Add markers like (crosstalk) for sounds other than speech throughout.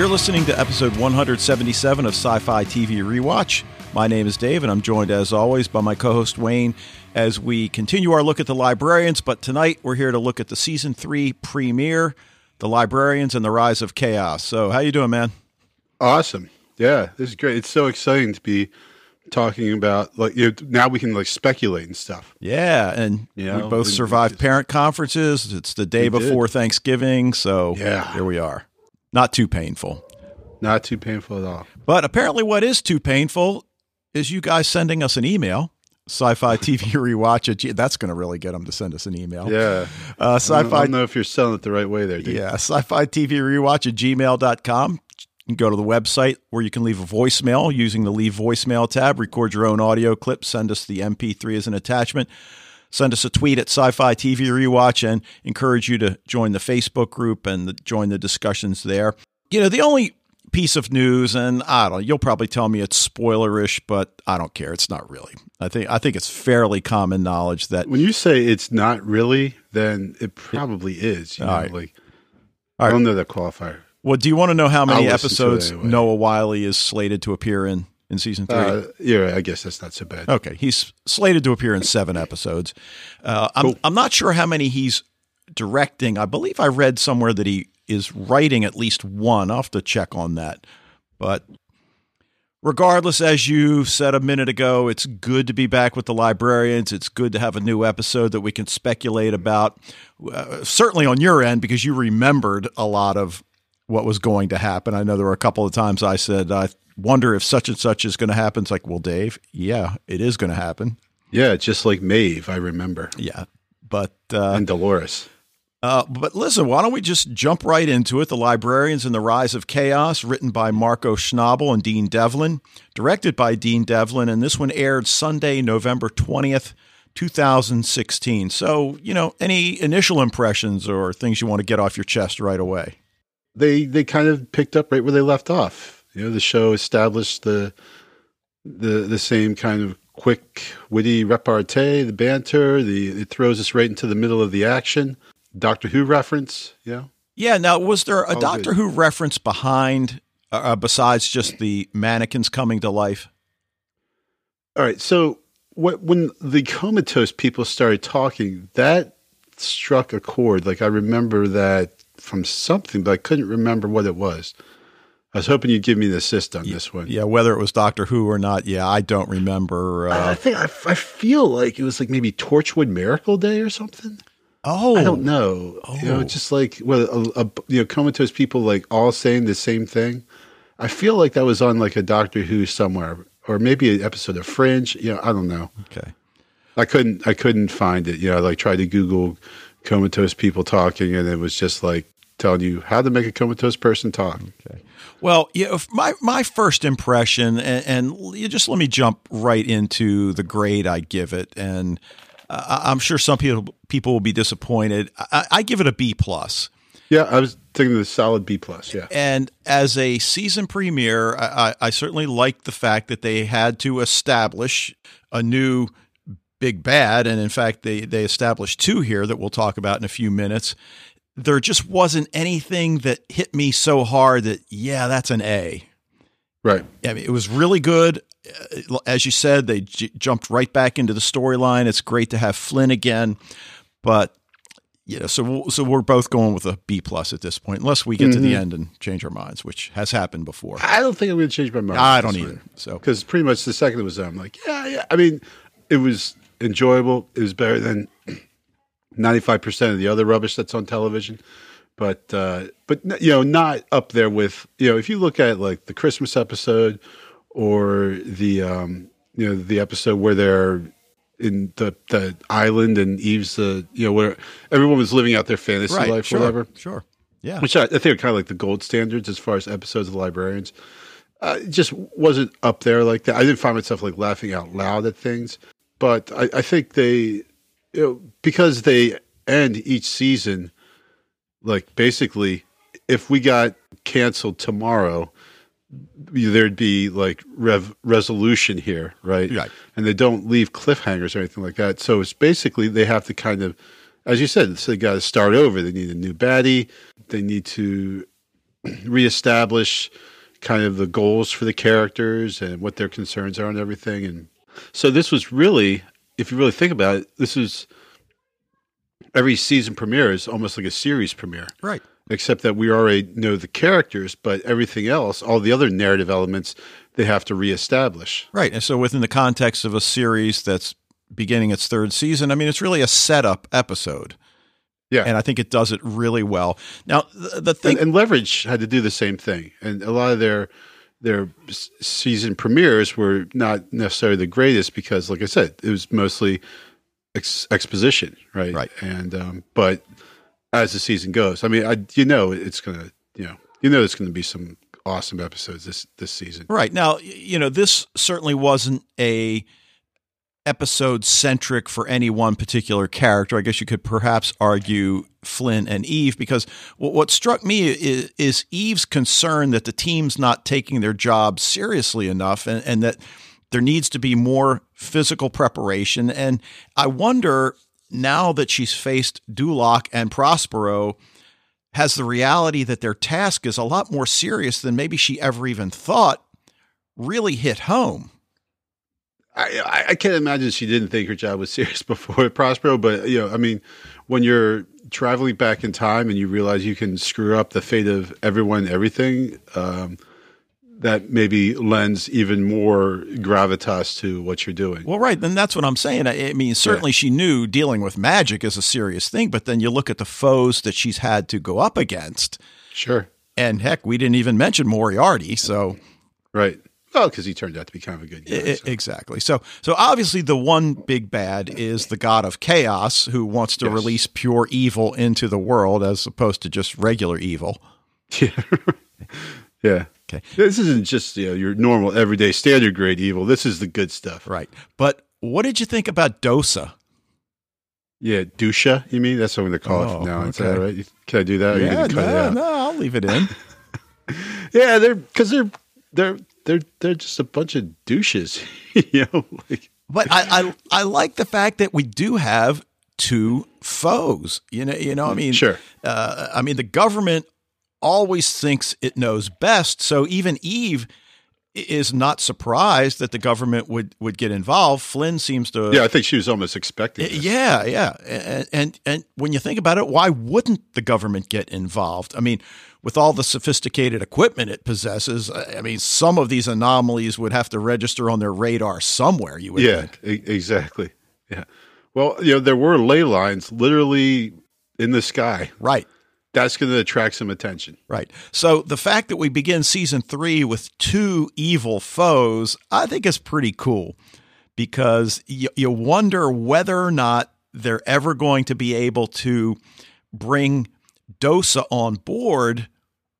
You're listening to episode 177 of Sci Fi TV Rewatch. My name is Dave, and I'm joined as always by my co host Wayne as we continue our look at the librarians. But tonight we're here to look at the season three premiere, The Librarians and the Rise of Chaos. So, how you doing, man? Awesome. Yeah, this is great. It's so exciting to be talking about like you know, now we can like speculate and stuff. Yeah, and You know, we both survived parent conferences. It's the day We did. before Thanksgiving, so Yeah. here we are. Not too painful. Not too painful at all. But apparently, what is too painful is you guys sending us an email. Sci-fi (laughs) TV rewatch at G- that's going to really get them to send us an email. Yeah. Uh, I don't, I sci-fi, don't know if you're selling it the right way there, dude. yeah, sci-fi TV rewatch at gmail.com. You can go to the website where you can leave a voicemail using the leave voicemail tab, record your own audio clip, send us the MP3 as an attachment. Send us a tweet at Sci-Fi TV Rewatch and encourage you to join the Facebook group and the, join the discussions there. You know, the only piece of news, and I don't know, you'll probably tell me it's spoilerish, but I don't care. It's not really. I think I think it's fairly common knowledge that When you say it's not really, then it probably is. You know, right. like All I don't know that qualifier. Well, do you want to know how many I'll listen to it episodes anyway. Noah Wyle is slated to appear in in season three? Uh, yeah, I guess that's not so bad. Okay, he's slated to appear in seven episodes. Uh, I'm Cool. I'm not sure how many he's directing. I believe I read somewhere that he is writing at least one. I'll have to check on that. But regardless, as you said a minute ago, it's good to be back with the librarians. It's good to have a new episode that we can speculate about. Uh, certainly on your end, because you remembered a lot of what was going to happen. I know there were a couple of times I said, I wonder if such and such is going to happen. It's like, well, Dave, yeah, it is going to happen. Yeah, just like Maeve, I remember, Yeah. But uh, and Dolores. uh, but listen, why don't we just jump right into it? The Librarians and the Rise of Chaos, written by Marco Schnabel and Dean Devlin, directed by Dean Devlin, and this one aired Sunday, November 20th, 2016. So, you know, any initial impressions or things you want to get off your chest right away? They they kind of picked up right where they left off. You know, the show established the the the same kind of quick, witty repartee, the banter. The it throws us right into the middle of the action. Doctor Who reference. You know, Yeah. Now, was there a Oh, Doctor good. Who reference behind, uh, besides just the mannequins coming to life? All right. So what, when the comatose people started talking, that struck a chord. Like I remember that from something, but I couldn't remember what it was. I was hoping you'd give me the assist on this one. Yeah, whether it was Doctor Who or not, yeah, I don't remember. I Uh, think I, I feel like it was like maybe Torchwood Miracle Day or something. oh, I don't know. You Oh. know, just like well, a, a, you know, comatose people like all saying the same thing. I feel like that was on like a Doctor Who somewhere, or maybe an episode of Fringe. You know, I don't know. Okay. I couldn't I couldn't find it. You know, I like tried to Google comatose people talking, and it was just like telling you how to make a comatose person talk. Okay. Well, yeah, my my first impression, and, and you just let me jump right into the grade I give it, and uh, I- I'm sure some people people will be disappointed. I, I give it a B plus. Yeah, I was thinking the solid B plus. Yeah, And as a season premiere, I, I, I certainly like the fact that they had to establish a new big bad. And in fact, they, they established two here that we'll talk about in a few minutes. There just wasn't anything that hit me so hard that, yeah, that's an A. right. I mean, it was really good. Uh, As you said, they j- jumped right back into the storyline. It's great to have Flynn again, but you know, so we'll, so we're both going with a B plus at this point, unless we get to the end and change our minds, which has happened before. I don't think I'm going to change my mind. I don't either. So because pretty much the second it was on, I'm like, yeah, yeah. I mean, it was enjoyable. It was better than 95 percent of the other rubbish that's on television. But uh, but you know, not up there with you know. If you look at like the Christmas episode or the um, you know the episode where they're in the the island and Eve's the you know where everyone was living out their fantasy right, life, sure, whatever sure, yeah, which I, I think are kind of like the gold standards as far as episodes of the librarians. Uh, it just wasn't up there like that. I didn't find myself like laughing out loud at things, but I, I think they, you know, because they end each season, like basically, if we got canceled tomorrow, there'd be like rev- resolution here, right? Right. And they don't leave cliffhangers or anything like that. So it's basically they have to kind of, as you said, so they got to start over. They need a new baddie. They need to (clears throat) reestablish kind of the goals for the characters and what their concerns are and everything. And so this was really, if you really think about it, this is every season premiere is almost like a series premiere. Right. Except that we already know the characters, but everything else, all the other narrative elements, they have to reestablish. Right. And so within the context of a series that's beginning its third season, I mean, it's really a setup episode. Yeah. And I think it does it really well. Now, the, the thing. And, and Leverage had to do the same thing. And a lot of their their season premieres were not necessarily the greatest because, like I said, it was mostly ex- exposition, right? Right. And um, but as the season goes, I mean, I, you know, it's gonna, you know, you know, there's gonna be some awesome episodes this this season. Right now, you know, this certainly wasn't a episode centric for any one particular character. I guess you could perhaps argue Flynn and Eve because what struck me is, is Eve's concern that the team's not taking their job seriously enough and, and that there needs to be more physical preparation. And I wonder now that she's faced Dulaque and Prospero, has the reality that their task is a lot more serious than maybe she ever even thought really hit home. I, I can't imagine she didn't think her job was serious (laughs) before Prospero, but you know, I mean, when you're traveling back in time and you realize you can screw up the fate of everyone, everything, um, that maybe lends even more gravitas to what you're doing. Well, right. Then that's what I'm saying. I, mean, certainly yeah. she knew dealing with magic is a serious thing, but then you look at the foes that she's had to go up against. Sure. And heck, we didn't even mention Moriarty. So, right. Well, because he turned out to be kind of a good guy. So. Exactly. So, so obviously, the one big bad is the god of chaos, who wants to yes. release pure evil into the world as opposed to just regular evil. (laughs) Yeah. yeah. Okay. This isn't just you know your normal everyday standard grade evil. This is the good stuff. Right. But what did you think about Dosa? Yeah, Dusha. You mean that's what they're called oh, now? Okay. Is that right? Can I do that? Yeah, no, no, I'll leave it in. (laughs) yeah, they're because they're they're they're they're just a bunch of douches, (laughs) you know. Like, but I, I I like the fact that we do have two foes. You know, you know. I mean, sure. Uh, I mean, the government always thinks it knows best. So even Eve is not surprised that the government would would get involved. Flynn seems to Yeah, I think she was almost expecting this. Yeah, yeah. And, and and when you think about it, why wouldn't the government get involved? I mean, with all the sophisticated equipment it possesses, I mean, some of these anomalies would have to register on their radar somewhere, you would yeah, think. E- exactly. Yeah. Well, you know, there were ley lines literally in the sky. Right that's going to attract some attention. Right. So the fact that we begin season three with two evil foes, I think is pretty cool because you, you wonder whether or not they're ever going to be able to bring Dosa on board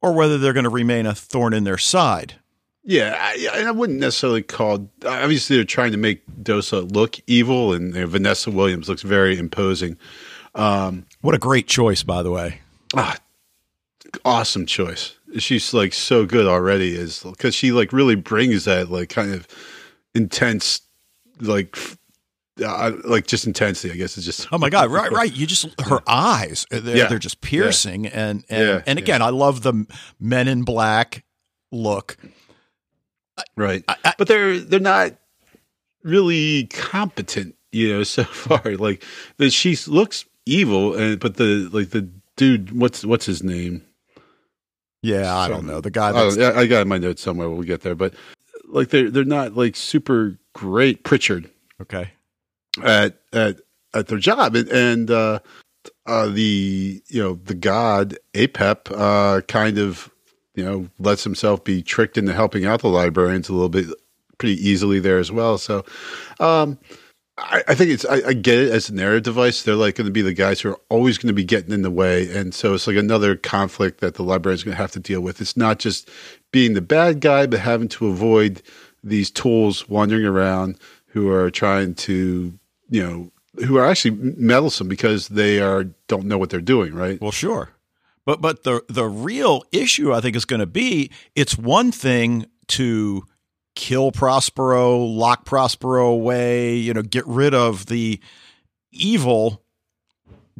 or whether they're going to remain a thorn in their side. Yeah, I, I wouldn't necessarily call. Obviously, they're trying to make Dosa look evil, and you know, Vanessa Williams looks very imposing. Um, what a great choice, by the way. Ah, awesome choice. She's like so good already, is because she like really brings that like kind of intense, like uh, like just intensity. I guess it's just. Oh my god! Right, (laughs) right. You just her eyes. Uh, they're, yeah. they're just piercing, yeah. and and yeah. and again, I love the Men in Black look. Right, I, I, but they're they're not really competent, you know. (laughs) So far, like that, she looks evil, and but the like the dude, what's what's his name? Yeah, I don't know the guy. I, I got my notes somewhere. We'll get there, but like they're they're not like super great. Pritchard, okay, at at at their job, and, and uh, uh, the you know the god Apep uh, kind of you know lets himself be tricked into helping out the librarians a little bit pretty easily there as well. So, um, I, think it's I, I, get it as a narrative device. They're like going to be the guys who are always going to be getting in the way, and so it's like another conflict that the library is going to have to deal with. It's not just being the bad guy, but having to avoid these tools wandering around who are trying to, you know, who are actually meddlesome because they are don't know what they're doing. Right. Well, sure, but but the the real issue I think is going to be it's one thing to kill Prospero, lock Prospero away, you know, get rid of the evil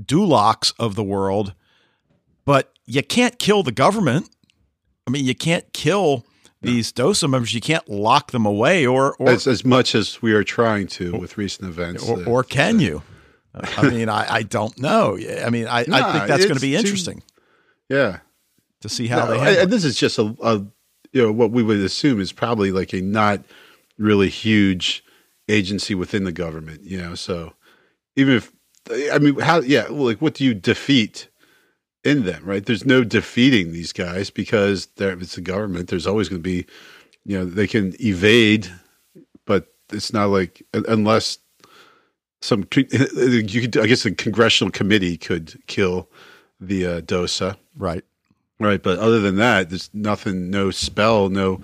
Dulaques of the world. But you can't kill the government. I mean, you can't kill these DOSA members. You can't lock them away, or or as, as much as we are trying to with recent events. or, that- or can you? I mean, I, I don't know. I mean, I, I think that's going to be too- interesting yeah. to see how No, they and this is just a, a you know what we would assume is probably like a not really huge agency within the government you know so even if i mean how yeah like what do you defeat in them right there's no defeating these guys because it's the government there's always going to be you know they can evade but it's not like unless some (laughs) you could i guess the congressional committee could kill the uh, dosa right. Right, but other than that, there's nothing, no spell, no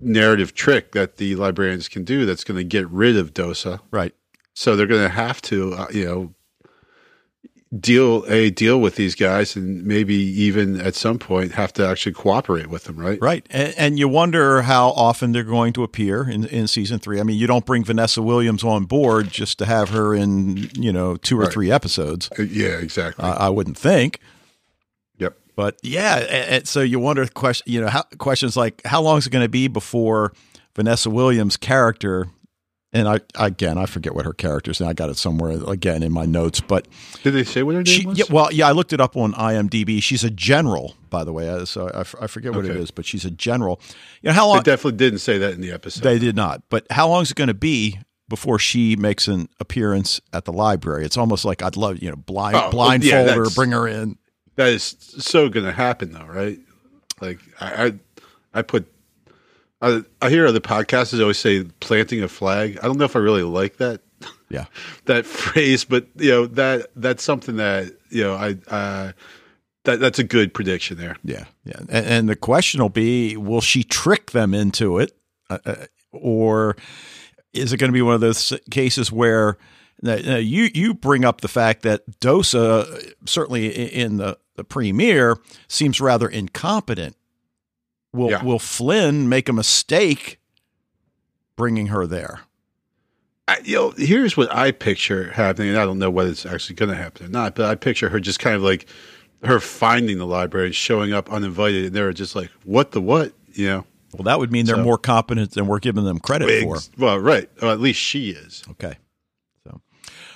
narrative trick that the librarians can do that's going to get rid of Dosa. Right. So they're going to have to, uh, you know, deal a deal with these guys, and maybe even at some point have to actually cooperate with them. Right. Right. And, and you wonder how often they're going to appear in, in season three. I mean, you don't bring Vanessa Williams on board just to have her in, you know, two or Right. three episodes. Uh, Yeah. Exactly. I I wouldn't think. yep. But yeah, and, and so you wonder question, you know, how, questions like how long is it going to be before Vanessa Williams' character, and I again I forget what her character's, and I got it somewhere again in my notes, but Did they say what her name she, was? yeah, well, yeah, I looked it up on IMDb. She's a general, by the way, uh, so I forget what it Okay. is, but she's a general. You know how They long definitely didn't say that in the episode. they did not, but how long is it going to be? Before she makes an appearance at the library, it's almost like I'd love you know blind Oh, blindfold yeah, her, bring her in. that is so going to happen, though, right? Like I, I, I put. I, I hear other podcasts always say planting a flag. I don't know if I really like that Yeah, (laughs) that phrase, but you know that that's something that you know I uh, that that's a good prediction there. Yeah, yeah, and, and the question will be: Will she trick them into it, uh, uh, or is it going to be one of those cases where now, you you bring up the fact that Dosa certainly in the the premiere seems rather incompetent? Will Yeah. Will Flynn make a mistake bringing her there? I, you know, here's what I picture happening, and I don't know whether it's actually going to happen or not, but I picture her just kind of like her finding the library and showing up uninvited, and they're just like, "What the what?" You know. Well, that would mean they're So- more competent than we're giving them credit for. Well, right. Or at least she is. Okay, so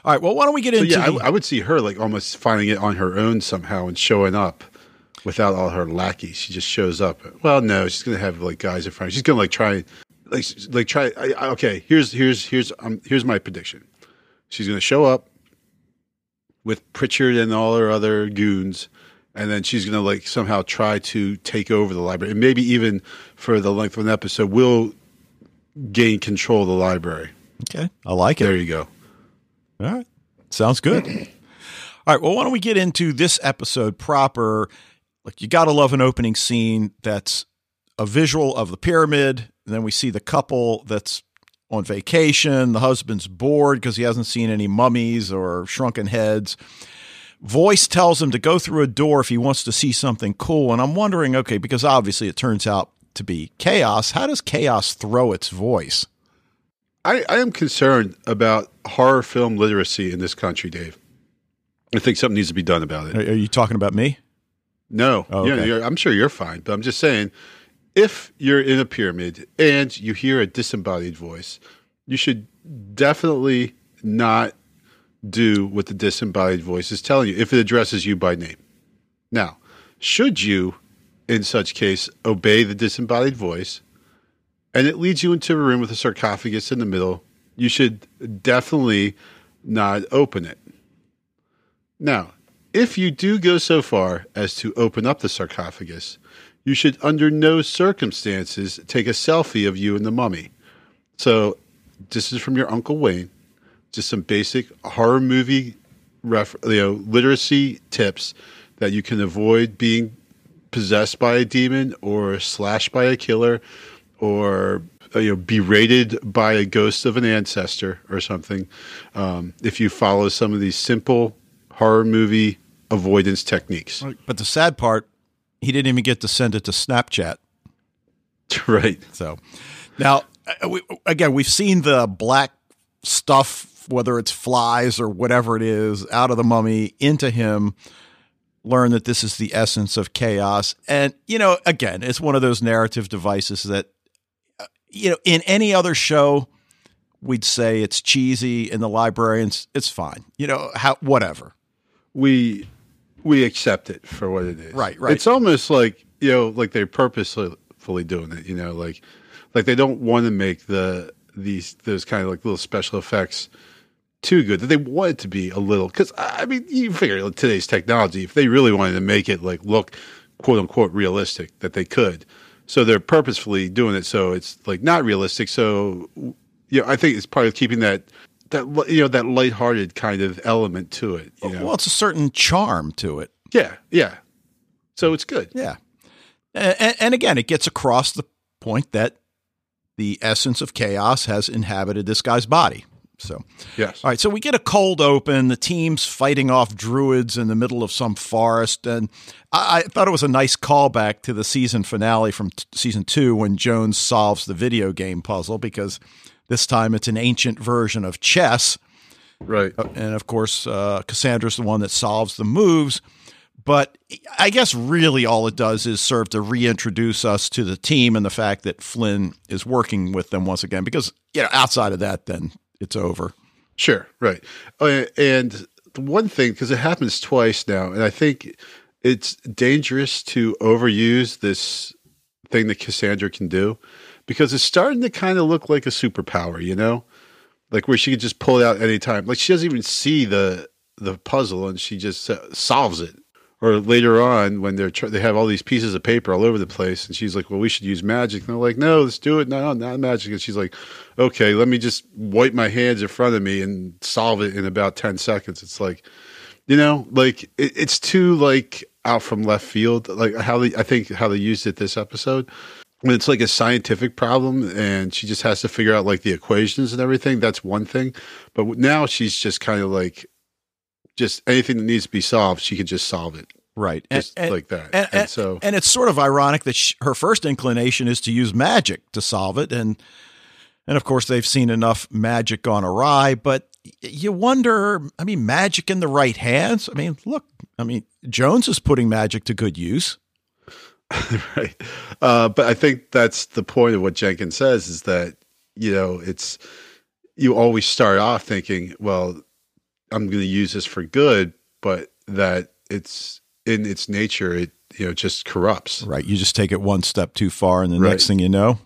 all right. Well, why don't we get So into yeah, I, I would see her like almost finding it on her own somehow and showing up without all her lackeys. She just shows up. Well, no, she's gonna have like guys in front. She's gonna like try, like like try. I, I- okay, here's here's here's um here's my prediction. She's gonna show up with Pritchard and all her other goons. And then she's going to like somehow try to take over the library, and maybe even for the length of an episode, will gain control of the library. okay, I like it. There you go. All right. Sounds good. (clears throat) All right. Well, why don't we get into this episode proper? Like, you got to love an opening scene that's a visual of the pyramid. And then we see the couple that's on vacation. The husband's bored because he hasn't seen any mummies or shrunken heads. Voice tells him to go through a door if he wants to see something cool. And I'm wondering, okay, because obviously it turns out to be chaos. How does chaos throw its voice? I, I am concerned about horror film literacy in this country, Dave. I think something needs to be done about it. Are, are you talking about me? No, Oh, okay. you're, I'm sure you're fine, but I'm just saying, if you're in a pyramid and you hear a disembodied voice, you should definitely not do what the disembodied voice is telling you if it addresses you by name. Now, should you, in such case, obey the disembodied voice, and it leads you into a room with a sarcophagus in the middle, you should definitely not open it. Now, if you do go so far as to open up the sarcophagus, you should under no circumstances take a selfie of you and the mummy. So, this is from your Uncle Wayne. Just some basic horror movie ref, you know, literacy tips that you can avoid being possessed by a demon or slashed by a killer or uh, you know berated by a ghost of an ancestor or something um, if you follow some of these simple horror movie avoidance techniques But the sad part, he didn't even get to send it to Snapchat. (laughs) right So now, uh, we, again, we've seen the black stuff, whether it's flies or whatever it is, out of the mummy into him. learn that this is the essence of chaos. And, you know, again, it's one of those narrative devices that, uh, you know, in any other show, we'd say it's cheesy. In the librarians, it's fine. You know, how, whatever. We, we accept it for what it is. Right, right. It's almost like, you know, like they're purposefully doing it, you know, like, like they don't want to make the, these, those kind of like little special effects too good that they want it to be a little because I mean you figure like, today's technology if they really wanted to make it like look quote unquote realistic that they could so they're purposefully doing it so it's like not realistic so you know I think it's part of keeping that that you know that lighthearted kind of element to it you know Well, it's a certain charm to it. yeah yeah so it's good Yeah. And, and again, it gets across the point that the essence of chaos has inhabited this guy's body. So, yes all right. So we get a cold open. The team's fighting off druids in the middle of some forest, and I, I thought it was a nice callback to the season finale from t- season two when Jones solves the video game puzzle because this time it's an ancient version of chess, right and of course uh, Cassandra's the one that solves the moves. But I guess really all it does is serve to reintroduce us to the team and the fact that Flynn is working with them once again. Because you know, outside of that, then it's over. Sure, right. Uh, and the one thing, because it happens twice now, and I think it's dangerous to overuse this thing that Cassandra can do because it's starting to kind of look like a superpower, you know? Like where she could just pull it out anytime. Like she doesn't even see the the puzzle and she just uh, solves it. Or later on, when they're tr- they have all these pieces of paper all over the place, and she's like, "Well, we should use magic." And they're like, "No, let's do it." No, not magic. And she's like, "Okay, let me just wipe my hands in front of me and solve it in about ten seconds." It's like, you know, like it, it's too like out from left field. Like how they, I think how they used it this episode. When it's like a scientific problem and she just has to figure out like the equations and everything, that's one thing. But now she's just kind of like, just anything that needs to be solved, she can just solve it Right. just like that. And, And, and- so, and it's sort of ironic that sh her first inclination is to use magic to solve it, and and of course they've seen enough magic gone awry. But you wonder, I mean, magic in the right hands. I mean, look, I mean, Jones is putting magic to good use. (laughs) right. Uh, but I think that's the point of what Jenkins says is that, you know, it's, you always start off thinking, well, I'm going to use this for good, but that it's in its nature, it, you know, just corrupts. Right. You just take it one step too far, and the Right. next thing you know,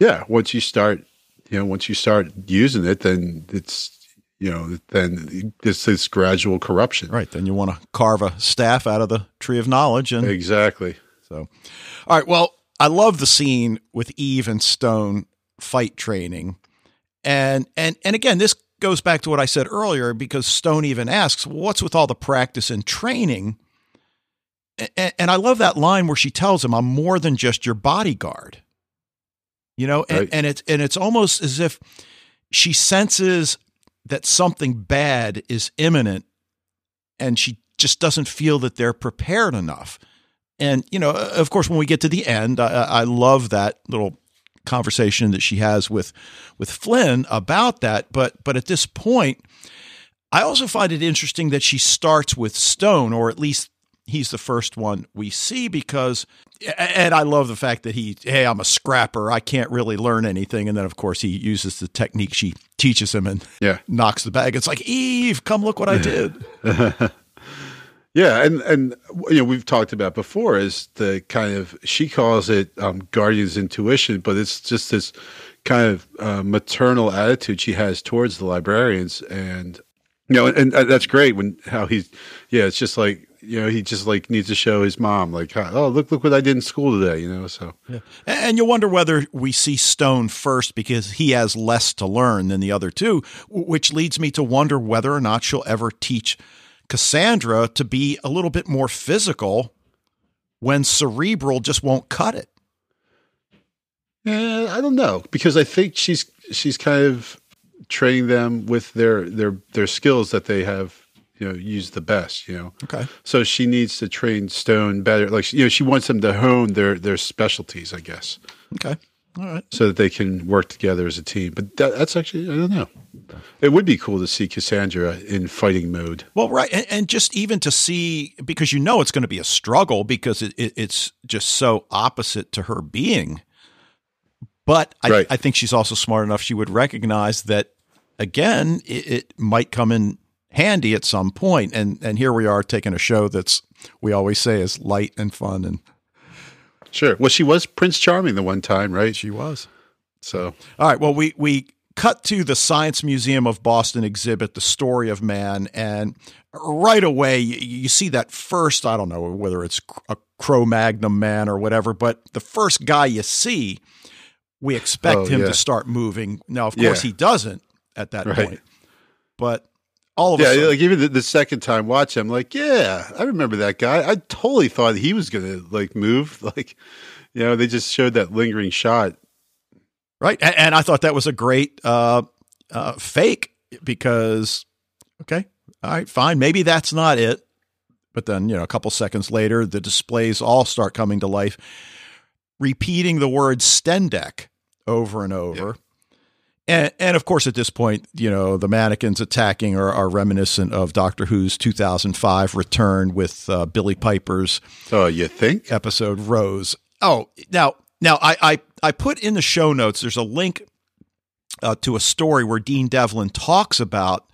Yeah. Once you start, you know, once you start using it, then it's, you know, then it's this gradual corruption. right, then you want to carve a staff out of the tree of knowledge, and Exactly. So, all right. Well, I love the scene with Eve and Stone fight training, and and and again, this goes back to what I said earlier because Stone even asks, well, "What's with all the practice and training?" And, and I love that line where she tells him, "I'm more than just your bodyguard." You know, and, Right. and it's and it's almost as if she senses that something bad is imminent, and she just doesn't feel that they're prepared enough. And you know, uh, of course, when we get to the end, I, I love that little conversation that she has with with Flynn about that. But but at this point, I also find it interesting that she starts with Stone, or at least he's the first one we see because. And I love the fact that he, hey, I'm a scrapper. I can't really learn anything. And then, of course, he uses the technique she teaches him and Yeah. knocks the bag. It's like, Eve, come look what I (laughs) did. Yeah, and and you know we've talked about before is the kind of she calls it um, guardian's intuition, but it's just this kind of uh, maternal attitude she has towards the librarians, and you know, and, and that's great when how he's yeah, it's just like you know he just like needs to show his mom like oh look look what I did in school today, you know, so yeah. And you wonder whether we see Stone first because he has less to learn than the other two, which leads me to wonder whether or not she'll ever teach Cassandra to be a little bit more physical when cerebral just won't cut it. Yeah, I don't know because I think she's she's kind of training them with their their their skills that they have you know used the best you know Okay. so she needs to train stone better like you know she wants them to hone their their specialties i guess Okay. All right. so that they can work together as a team. But that, that's actually I don't know. It would be cool to see Cassandra in fighting mode. Well, right, and, and just even to see because you know it's going to be a struggle because it, it, it's just so opposite to her being. But I, Right. I think she's also smart enough; she would recognize that again, it, it might come in handy at some point. And and here we are taking a show that's we always say is light and fun, and Sure. Well, she was Prince Charming the one time, right? she was. So All right. Well, we we cut to the Science Museum of Boston exhibit, "The Story of Man," and right away you, you see that first. I don't know whether it's a Cro-Magnon man or whatever, but the first guy you see, we expect Oh, him yeah. to start moving. Now, of Yeah. course, he doesn't at that Right. point, but all of a yeah, like even the, the second time watch, I'm like, yeah, I remember that guy. I totally thought he was gonna like move. (laughs) Like, you know, they just showed that lingering shot. Right? And, and I thought that was a great uh, uh, fake because okay, all right, fine, maybe that's not it. But then you know, a couple seconds later, the displays all start coming to life, repeating the word Stendek over and over. And, and of course, at this point, you know, the mannequins attacking are, are reminiscent of Doctor Who's 2005 return with uh, Billie Piper's Oh, you think? episode Rose. Oh, now now I I, I put in the show notes. There's a link uh, to a story where Dean Devlin talks about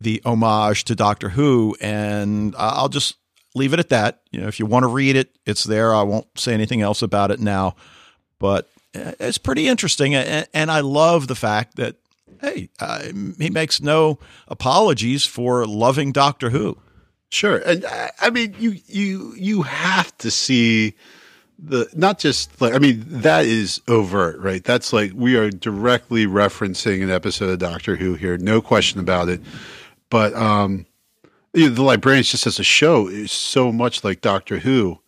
the homage to Doctor Who, and I'll just leave it at that. You know, if you want to read it, it's there. I won't say anything else about it now, but uh, it's pretty interesting, and, I love the fact that hey, he makes no apologies for loving Doctor Who. Sure. And I mean, you you you have to see the not just like I mean that is overt, right? That's like we are directly referencing an episode of Doctor Who here, no question about it. But um, you know, the Librarians just as a show is so much like Doctor Who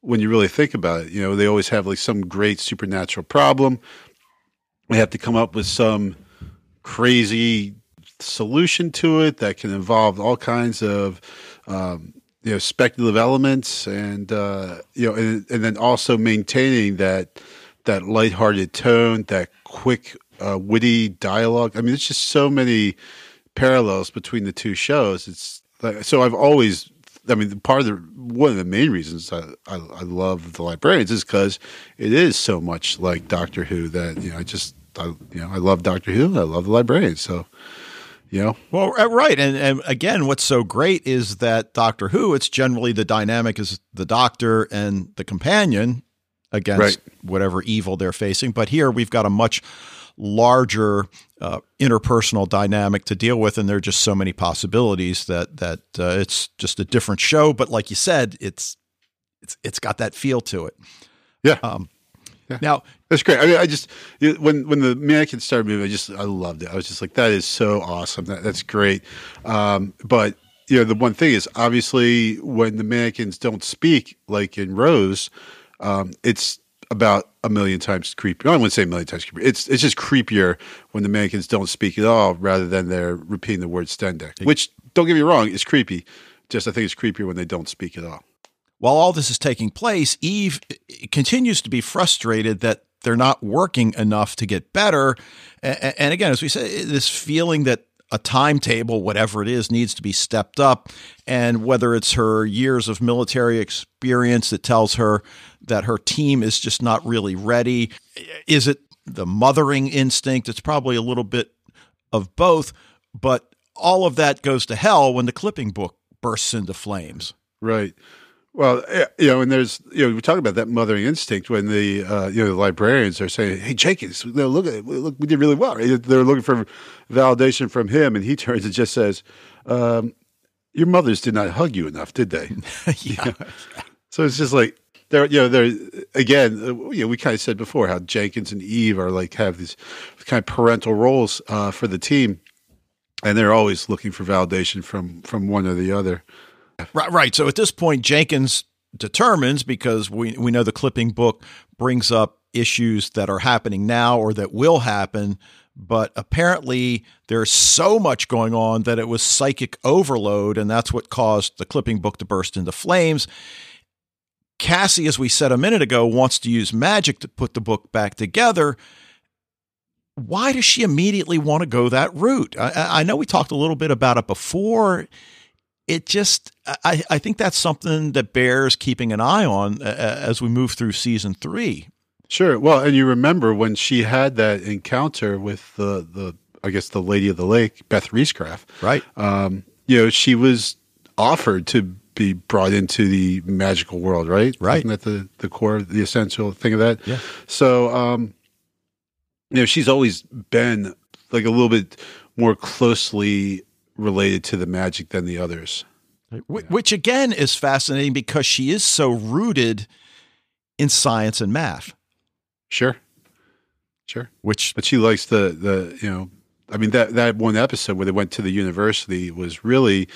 when you really think about it. You know, they always have like some great supernatural problem. They have to come up with some crazy solution to it that can involve all kinds of um, you know speculative elements and uh, you know and, and then also maintaining that that lighthearted tone that quick uh, witty dialogue. I mean there's just so many parallels between the two shows. It's so i've always I mean, part of the one of the main reasons I, I, I love the librarians is because it is so much like Doctor Who that you know I just I, you know I love Doctor Who I love the librarians. So you know Well, uh, right, and and again, what's so great is that Doctor Who. It's generally the dynamic is the Doctor and the companion against Right. whatever evil they're facing. But here we've got a much larger uh, interpersonal dynamic to deal with, and there are just so many possibilities that that uh, it's just a different show. But like you said, it's it's it's got that feel to it. yeah Um, Yeah. Now, That's great. I mean, I just when when the mannequin started moving, I just I loved it. I was just like, that is so awesome. That, that's great. Um, but you know, the one thing is obviously when the mannequins don't speak, like in Rose, um, it's about a million times creepier. I wouldn't say a million times creepier. It's it's just creepier when the mannequins don't speak at all, rather than they're repeating the word Stendek. Which don't get me wrong, is creepy. Just I think it's creepier when they don't speak at all. While all this is taking place, Eve continues to be frustrated that they're not working enough to get better. And again, as we say, this feeling that a timetable, whatever it is, needs to be stepped up. And whether it's her years of military experience that tells her that her team is just not really ready, is it the mothering instinct? It's probably a little bit of both, but all of that goes to hell when the clipping book bursts into flames. Right. Well, you know, and there's, you know, we talk about that mothering instinct when the, uh, you know, the librarians are saying, "Hey, Jenkins, look at it, look, we did really well." They're looking for validation from him, and he (laughs) turns and just says, um, "Your mothers did not hug you enough, did they?" (laughs) yeah. So it's just like they're, you know, they're again, uh, you know, we kind of said before how Jenkins and Eve are like have these kind of parental roles uh, for the team, and they're always looking for validation from from one or the other. Right, right. So at this point, Jenkins determines because we we know the clipping book brings up issues that are happening now or that will happen, but apparently there's so much going on that it was psychic overload, and that's what caused the clipping book to burst into flames. Cassie, as we said a minute ago, wants to use magic to put the book back together. Why does she immediately want to go that route? I, I know we talked a little bit about it before. It just, I, I think that's something that bears keeping an eye on uh, as we move through season three. Sure. Well, and you remember when she had that encounter with the the I guess the Lady of the Lake, Beth Rhyscraft. Right. Um, you know, she was offered to be brought into the magical world, right? Right. Isn't that the, the core, the essential thing of that? Yeah. So, um, you know, she's always been like a little bit more closely related to the magic than the others. Which again is fascinating because she is so rooted in science and math. Sure. Sure. Which But she likes the the you know I mean that that one episode where they went to the university was really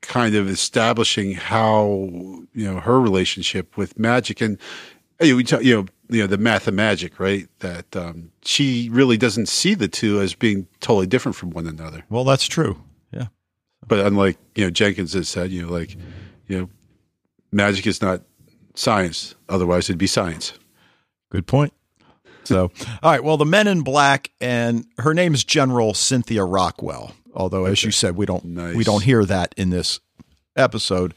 kind of establishing how you know her relationship with magic and you know, we talk, you know you know the math and magic right that um, she really doesn't see the two as being totally different from one another. well, that's true. Yeah. But unlike you know Jenkins has said, you know like you know magic is not science. Otherwise, it'd be science. Good point. So, (laughs) all right. Well, the Men in Black, and her name is General Cynthia Rockwell. Although, as you said, we don't Nice. we don't hear that in this episode.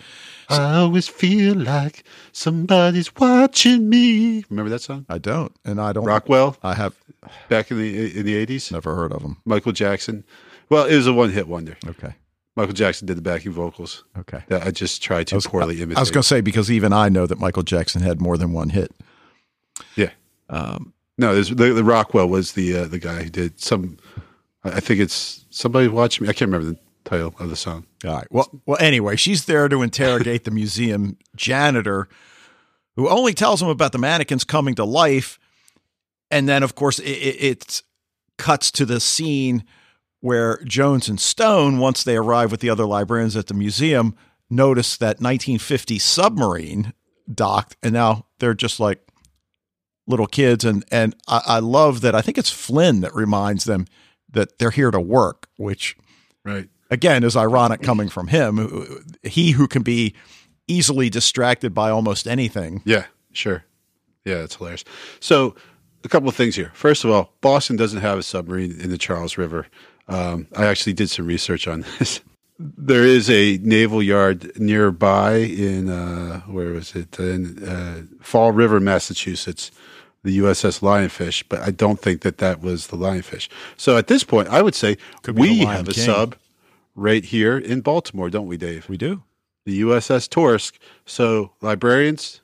I always feel like somebody's watching me. Remember that song? I don't, and I don't. Rockwell I have back in the in the eighties. never heard of him. Michael Jackson. Well, it was a one hit wonder. Okay. Michael Jackson did the backing vocals. Okay. That I just tried to was, poorly I was going to say because even I know that Michael Jackson had more than one hit. yeah. Um, No, there's, the, the Rockwell was the uh, the guy who did some. I I think it's somebody watching me. I can't remember the title of the song. All right. Well, well. Anyway, she's there to interrogate the museum janitor, who only tells him about the mannequins coming to life, and then, of course, it, it, it cuts to the scene where Jones and Stone, once they arrive with the other librarians at the museum, notice that 1950 submarine docked, and now they're just like little kids. And and I, I love that. I think it's Flynn that reminds them that they're here to work, which Right. again is ironic coming from him he who can be easily distracted by almost anything Yeah. Sure. Yeah, it's hilarious. So, a couple of things here. First of all, Boston doesn't have a submarine in the Charles River. Um, I actually did some research on this. (laughs) There is a naval yard nearby in uh, where was it in uh, Fall River, Massachusetts, the USS Lionfish. But I don't think that that was the Lionfish. So at this point, I would say Could we have a King. sub right here in Baltimore, don't we, Dave? we do The USS Torsk. So librarians,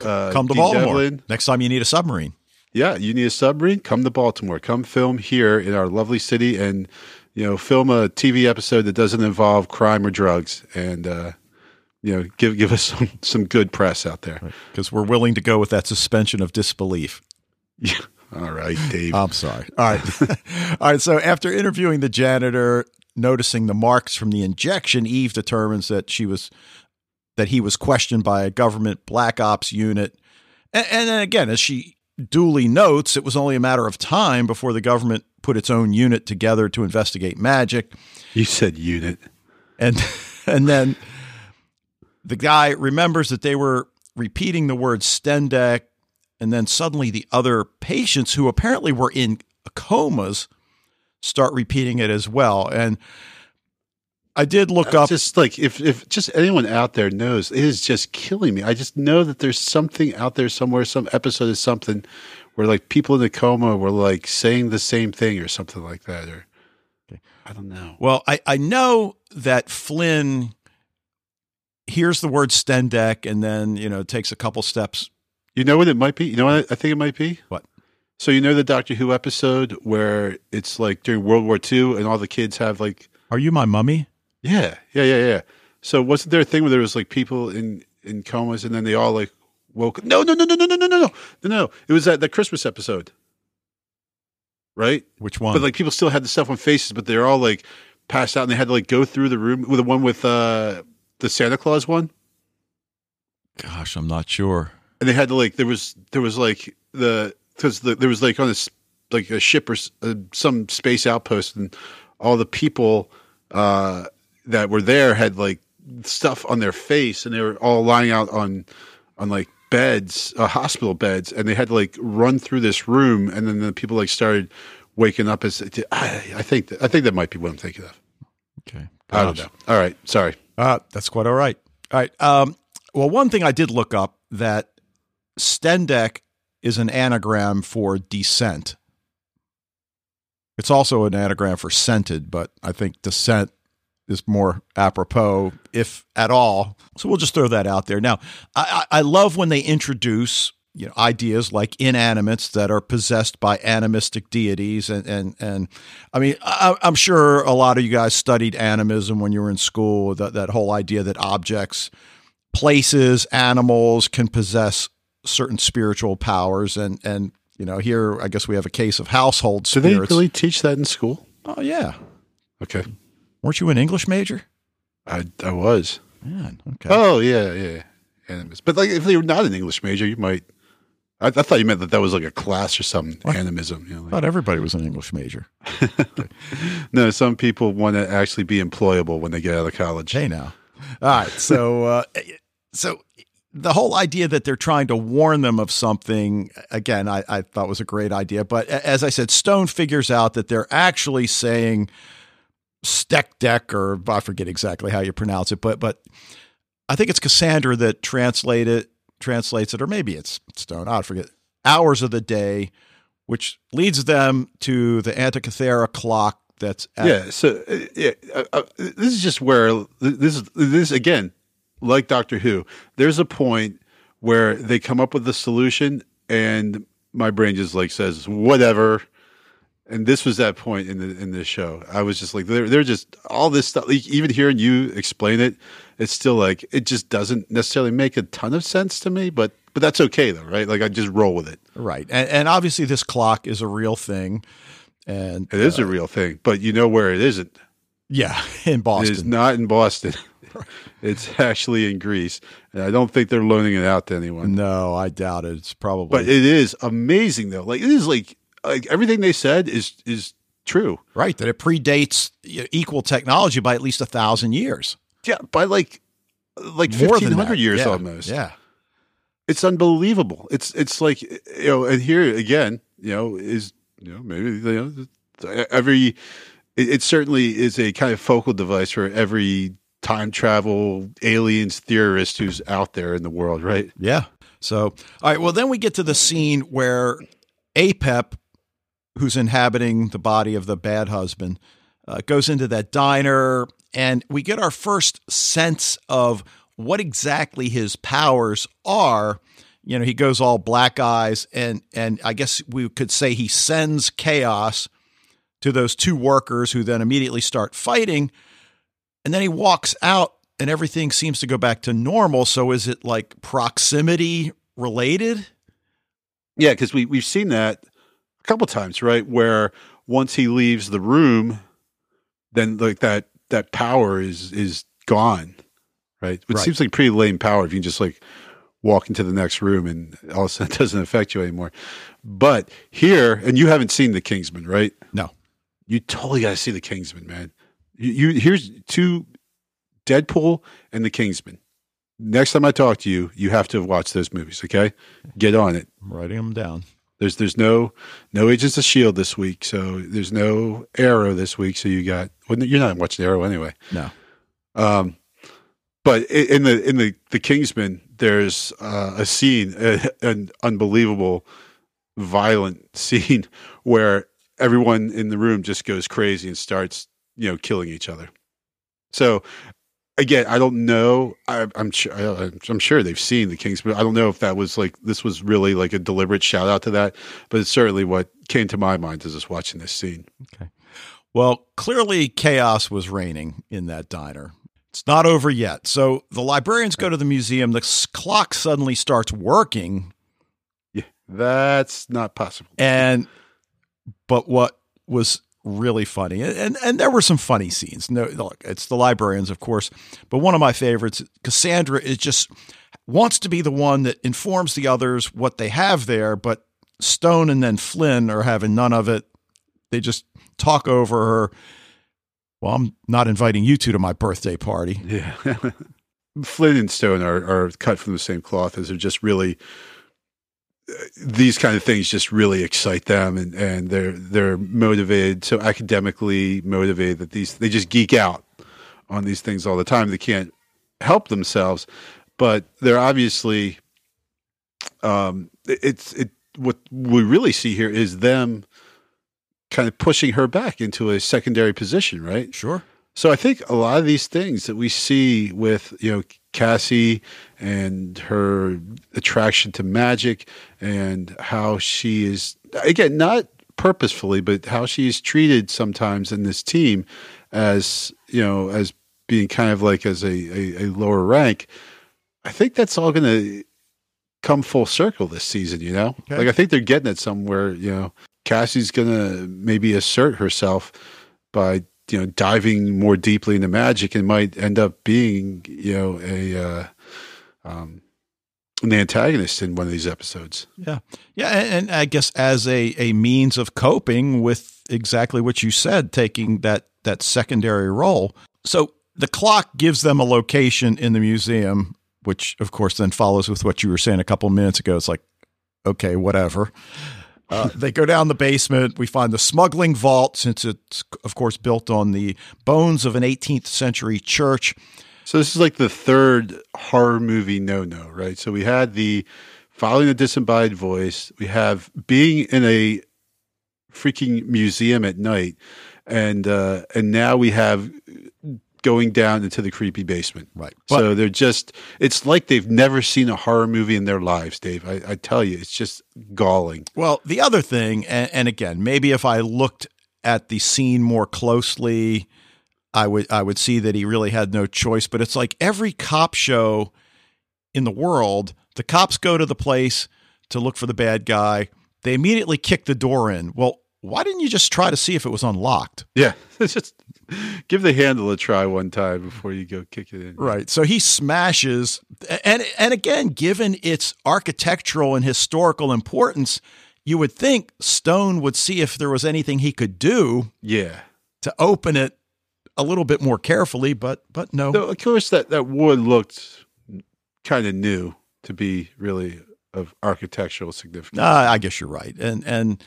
uh, come to baltimore Devlin, next time you need a submarine yeah, you need a submarine? Come to Baltimore. Come film here in our lovely city, and you know, film a TV episode that doesn't involve crime or drugs, and uh, you know, give give us (laughs) some some good press out there. because we're willing to go with that suspension of disbelief Yeah. (laughs) All right, Dave. i'm sorry all right (laughs) all right so after interviewing the janitor noticing the marks from the injection eve determines that she was that he was questioned by a government black ops unit and, and then again as she duly notes it was only a matter of time before the government put its own unit together to investigate magic you said unit. and (laughs) and then the guy remembers that they were repeating the word stendek and then suddenly the other patients who apparently were in comas start repeating it as well and i did look up Just like if if just anyone out there knows, it is just killing me. I just know that there's something out there somewhere, some episode of something where like people in the coma were like saying the same thing or something like that, or okay. I don't know. well I, I know that flynn hears the word stendek and then you know takes a couple steps You know what it might be? You know what I, I think it might be? What? So you know the Doctor Who episode where it's like during World War II and all the kids have like are you my mummy yeah, yeah, yeah, yeah. So wasn't there a thing where there was like people in in comas and then they all like woke No, no, no, no, no, no, no, no, no. No, no. It was that the Christmas episode. Right? which one But like people still had the stuff on faces, but they're all like passed out and they had to like go through the room with the one with uh the Santa Claus one. gosh i'm not sure and they had to like there was there was like the because the, there was like on this like a ship or uh, some space outpost and all the people uh that were there had like stuff on their face and they were all lying out on on like beds, uh, hospital beds, and they had to like run through this room, and then the people like started waking up. As I, I think that, I think that might be what I'm thinking of. Okay. I don't know. All right, sorry. Uh, that's quite all right. All right. Um, well, one thing I did look up that Stendec is an anagram for descent. It's also an anagram for scented, but I think descent is more apropos, if at all. So we'll just throw that out there. Now, I, I love when they introduce you know ideas like inanimates that are possessed by animistic deities and and and I mean I, am sure a lot of you guys studied animism when you were in school that that whole idea that objects places animals can possess certain spiritual powers and and you know here I guess we have a case of household spirits. Do they really teach that in school? Oh yeah. Okay. Weren't you an English major? I I was. Man, okay. Oh yeah, yeah. Animist. But like if you were not an English major, you might I, I, thought you meant that that was like a class or something, animism. You know, like. thought everybody was an English major. (laughs) no, some people want to actually be employable when they get out of college. Hey, now. All right. So, uh, so the whole idea that they're trying to warn them of something, again, I, I thought was a great idea. But as I said, Stone figures out that they're actually saying steck deck, or I forget exactly how you pronounce it, but, but I think it's Cassandra that translated translates it, or maybe it's Stone, I forget, hours of the day, which leads them to the Antikythera clock that's at- yeah. So uh, yeah, uh, uh, this is just where this is this again, like Doctor Who. There's a point where they come up with the solution, and my brain just like says whatever. And this was that point in the in this show. I was just like, they're they're just all this stuff. Like, even hearing you explain it, it's still like it just doesn't necessarily make a ton of sense to me, but but that's okay though, right? Like I just roll with it. Right. And, and obviously this clock is a real thing. And it is uh, a real thing, but you know where it isn't. Yeah, (laughs) in Boston. It is not in Boston. (laughs) it's actually in Greece. And I don't think they're loaning it out to anyone. No, I doubt it. It's probably But it is amazing though. Like it is like like everything they said is is true. Right, that it predates equal technology by at least a thousand years. Yeah, by like like fifteen hundred years yeah. almost. Yeah, it's unbelievable. It's it's like you know, and here again, you know, is you know maybe you know every it, it certainly is a kind of focal device for every time travel aliens theorist who's out there in the world, right? Yeah. So, all right. Well, then we get to the scene where Apep, who's inhabiting the body of the bad husband, uh, goes into that diner and we get our first sense of what exactly his powers are. You know, he goes all black eyes, and and I guess we could say he sends chaos to those two workers who then immediately start fighting, and then he walks out, and everything seems to go back to normal. So is it like proximity related? Yeah, because we we've seen that a couple times, right? Where once he leaves the room, then like that that power is is gone, right? It right. seems like pretty lame power if you can just like walk into the next room and all of a sudden (laughs) it doesn't affect you anymore. But here, and you haven't seen the Kingsman, right? No, you totally got to see the Kingsman, man. You, you here's two Deadpool and the Kingsman. Next time I talk to you, you have to watch those movies. Okay, get on it. I'm writing them down. There's there's no no Agents of Shield this week, so there's no Arrow this week. So you got well, you're not watching Arrow anyway. No. Um, but in the in the the Kingsman, there's uh, a scene, an unbelievable, violent scene (laughs) where everyone in the room just goes crazy and starts you know killing each other. So again, I don't know. I, am sure. I, am sure they've seen the Kings, but I don't know if that was like this was really like a deliberate shout out to that. But it's certainly what came to my mind as I was watching this scene. Okay. Well, clearly chaos was reigning in that diner. It's not over yet. So the librarians go to the museum. The clock suddenly starts working. Yeah, that's not possible. And but what was really funny. And and there were some funny scenes. No, look, it's the librarians, of course, but one of my favorites, Cassandra, is just wants to be the one that informs the others what they have there, but Stone and then Flynn are having none of it. They just talk over her. Well, I'm not inviting you two to my birthday party. Yeah. (laughs) Flynn and Stone are, are cut from the same cloth as they're just really these kind of things just really excite them and, and they're they're motivated so academically motivated that these they just geek out on these things all the time they can't help themselves but they're obviously um it's it what we really see here is them kind of pushing her back into a secondary position right Sure. so I think a lot of these things that we see with you know Cassie and her attraction to magic and how she is again not purposefully but how she is treated sometimes in this team as you know as being kind of like as a, a, a lower rank. I think that's all going to come full circle this season you know? Okay. like I think they're getting it somewhere you know? Cassie's going to maybe assert herself by you know diving more deeply into magic and might end up being you know a uh, um, an antagonist in one of these episodes. Yeah. Yeah. And, and I guess as a, a means of coping with exactly what you said, taking that, that secondary role. So the clock gives them a location in the museum, which of course then follows with what you were saying a couple minutes ago. It's like, okay, whatever. Uh, they go down the basement. We find the smuggling vault, since it's, of course, built on the bones of an 18th century church. So this is like the third horror movie no no, right? So we had the following the disembodied voice. We have being in a freaking museum at night, and uh, and now we have going down into the creepy basement. Right. so they're just it's like they've never seen a horror movie in their lives, Dave. I, I tell you, it's just galling. Well, the other thing, and, and again, maybe if I looked at the scene more closely, I would I would see that he really had no choice. But it's like every cop show in the world, the cops go to the place to look for the bad guy. They immediately kick the door in. Well, why didn't you just try to see if it was unlocked? Yeah, (laughs) it's just (laughs) give the handle a try one time before you go kick it in. Right. So he smashes and and again, given its architectural and historical importance, you would think Stone would see if there was anything he could do Yeah. to open it a little bit more carefully, but but no. Though, of course, that, that wood looked kind of new to be really of architectural significance. Uh, I guess you're right. And and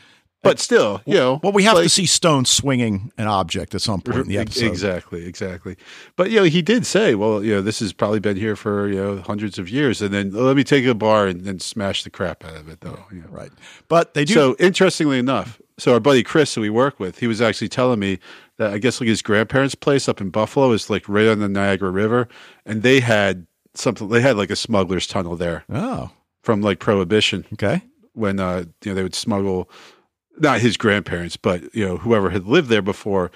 but still, you know. well, we have to see Stone swinging an object at some point in the (laughs) episode. Exactly, exactly. But you know, he did say, "Well, you know, this has probably been here for you know hundreds of years," and then let me take a bar and then smash the crap out of it, though. you know. Right. But they do So interestingly enough, so our buddy Chris, who we work with, he was actually telling me that I guess like his grandparents' place up in Buffalo is like right on the Niagara River, and they had something. They had like a smuggler's tunnel there Oh, from like Prohibition okay. when uh, you know they would smuggle not his grandparents, but you know whoever had lived there before.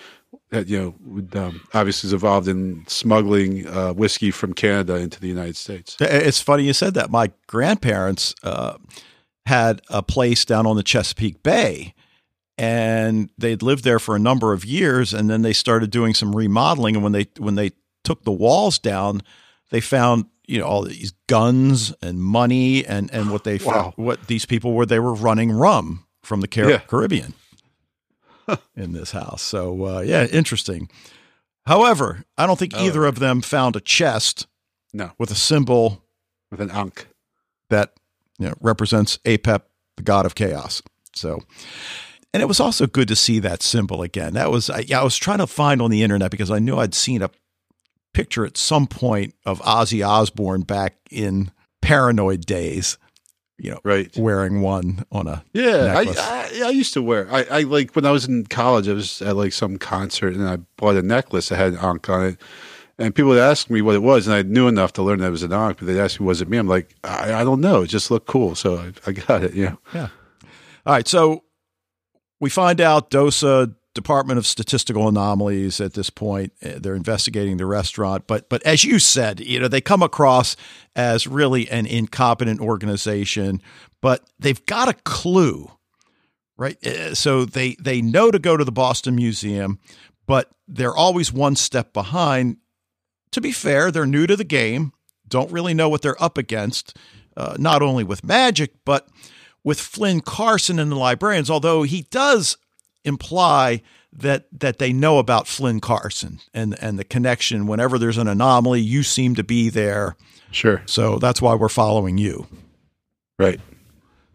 That you know would um, obviously was involved in smuggling uh, whiskey from Canada into the United States. It's funny you said that. My grandparents uh, had a place down on the Chesapeake Bay, and they'd lived there for a number of years, and then they started doing some remodeling. And when they when they took the walls down, they found you know all these guns and money and and what they Wow. found, what these people were they were running rum from the Car- Yeah. Caribbean in this house. So uh, yeah, interesting. However, I don't think Oh. either of them found a chest No, with a symbol with an ankh. that you know, represents Apep, the god of chaos. So, and it was also good to see that symbol again. That was I, I was trying to find on the internet because I knew I'd seen a picture at some point of Ozzy Osbourne back in Paranoid days. You know, Right. wearing one on a Yeah, I. I I used to wear. I, I like when I was in college. I was at like some concert and I bought a necklace that had an ankh on it. And people would ask me what it was, and I knew enough to learn that it was an ankh. But they'd ask me, "Was it me?" I'm like, "I, I don't know. It just looked cool, so I, I got it." Yeah. Yeah. All right, so we find out DOSA Department of Statistical Anomalies at this point. uh, They're investigating the restaurant, but but as you said, you know they come across as really an incompetent organization, but they've got a clue, right? Uh, So they they know to go to the Boston Museum, but they're always one step behind. To be fair, they're new to the game, don't really know what they're up against, uh, not only with magic, but with Flynn Carson and the librarians, although he does imply that that they know about Flynn Carson and and the connection. Whenever there's an anomaly, you seem to be there. Sure. So that's why we're following you. Right.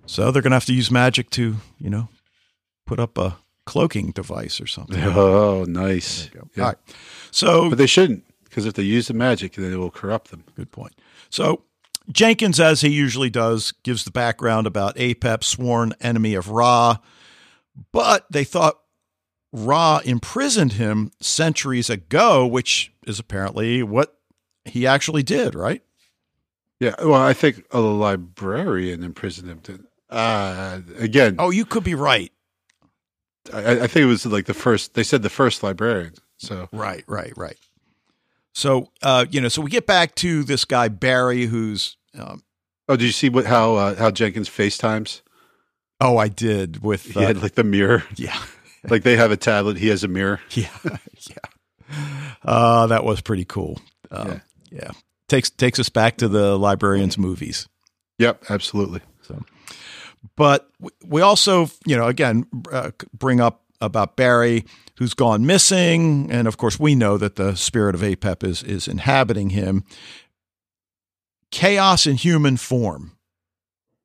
So they're going to have to use magic to, you know, put up a cloaking device or something. (laughs) Oh, nice. All Yeah. right. So But they shouldn't, because if they use the magic, then it will corrupt them. Good point. So Jenkins, as he usually does, gives the background about Apep, sworn enemy of Ra, but they thought Ra imprisoned him centuries ago, which is apparently what he actually did, right? Yeah. Well, I think a librarian imprisoned him. To, uh, again, Oh, you could be right. I, I think it was like the first. They said the first librarian. So Right, right, right. So, uh, you know, so we get back to this guy Barry, who's, um, Oh, did you see what how uh, how Jenkins FaceTimes? Oh, I did with, He uh, had like the mirror. yeah, (laughs) like they have a tablet, he has a mirror. (laughs) Yeah, yeah. Uh, that was pretty cool. Um, yeah. Yeah. takes takes us back to the librarians movies. Yep, absolutely. So, But we- we also, you know, again, uh, bring up about Barry, who's gone missing, and of course, we know that the spirit of Apep is is inhabiting him. Chaos in human form,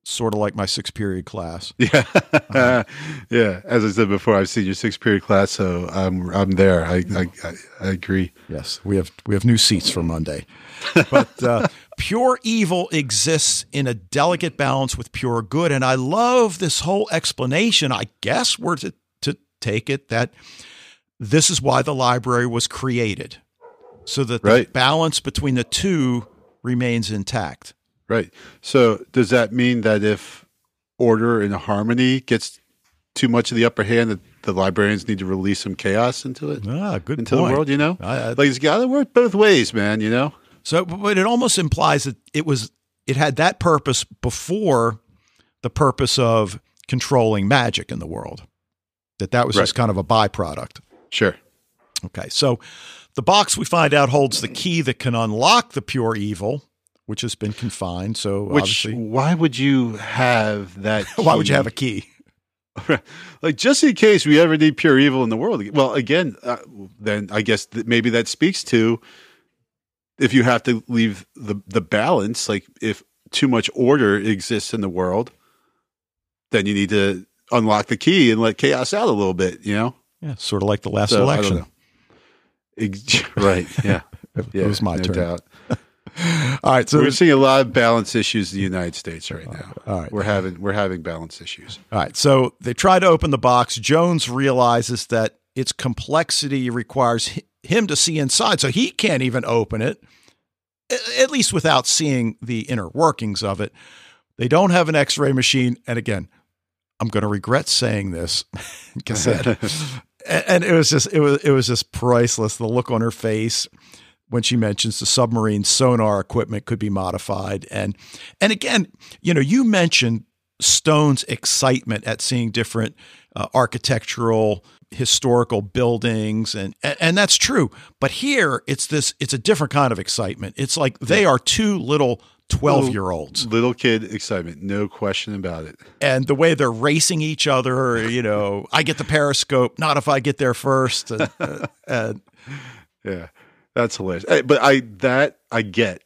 sort of like my sixth period class. (laughs) Yeah, (laughs) yeah. As I said before, I've seen your sixth period class, so I'm I'm there. I I, I, I agree. Yes, we have we have new seats for Monday. But uh, (laughs) pure evil exists in a delicate balance with pure good, and I love this whole explanation. I guess we're to to take it that this is why the library was created, so that the Right. balance between the two remains intact. Right. So does that mean that if order and harmony gets too much of the upper hand, that the librarians need to release some chaos into it, Ah, good into point. the world? You know, I- I- like it's got to work both ways, man. You know. So, but it almost implies that it was it had that purpose before the purpose of controlling magic in the world. That that was just kind of a byproduct. Sure. Okay, so the box we find out holds the key that can unlock the pure evil, which has been confined. So Which why would you have that? (laughs) why would you have a key? (laughs) like just in case we ever need pure evil in the world. Well, again, uh, then I guess that maybe that speaks to if you have to leave the the balance. Like if too much order exists in the world, then you need to unlock the key and let chaos out a little bit. You know, Yeah, sort of like the last So, I don't election. (laughs) right? Yeah, yeah. it was my no turn. Doubt. All right, so We're seeing a lot of balance issues in the United States right now. all right. We're having we're having balance issues. All right. So they try to open the box. Jones realizes that its complexity requires him to see inside, so he can't even open it, at least without seeing the inner workings of it. They don't have an x ray machine. And again, I'm going to regret saying this, (laughs) cassette. (laughs) and and it was just it was it was just priceless. The look on her face when she mentions the submarine sonar equipment could be modified, and and again, you know, you mentioned Stone's excitement at seeing different uh, architectural historical buildings and, and and that's true. But here it's this it's a different kind of excitement. It's like they are two little 12 year olds Little kid excitement, no question about it. and the way they're racing each other you know i get the periscope not if i get there first. And, (laughs) uh, and Yeah, that's hilarious. But I that I get.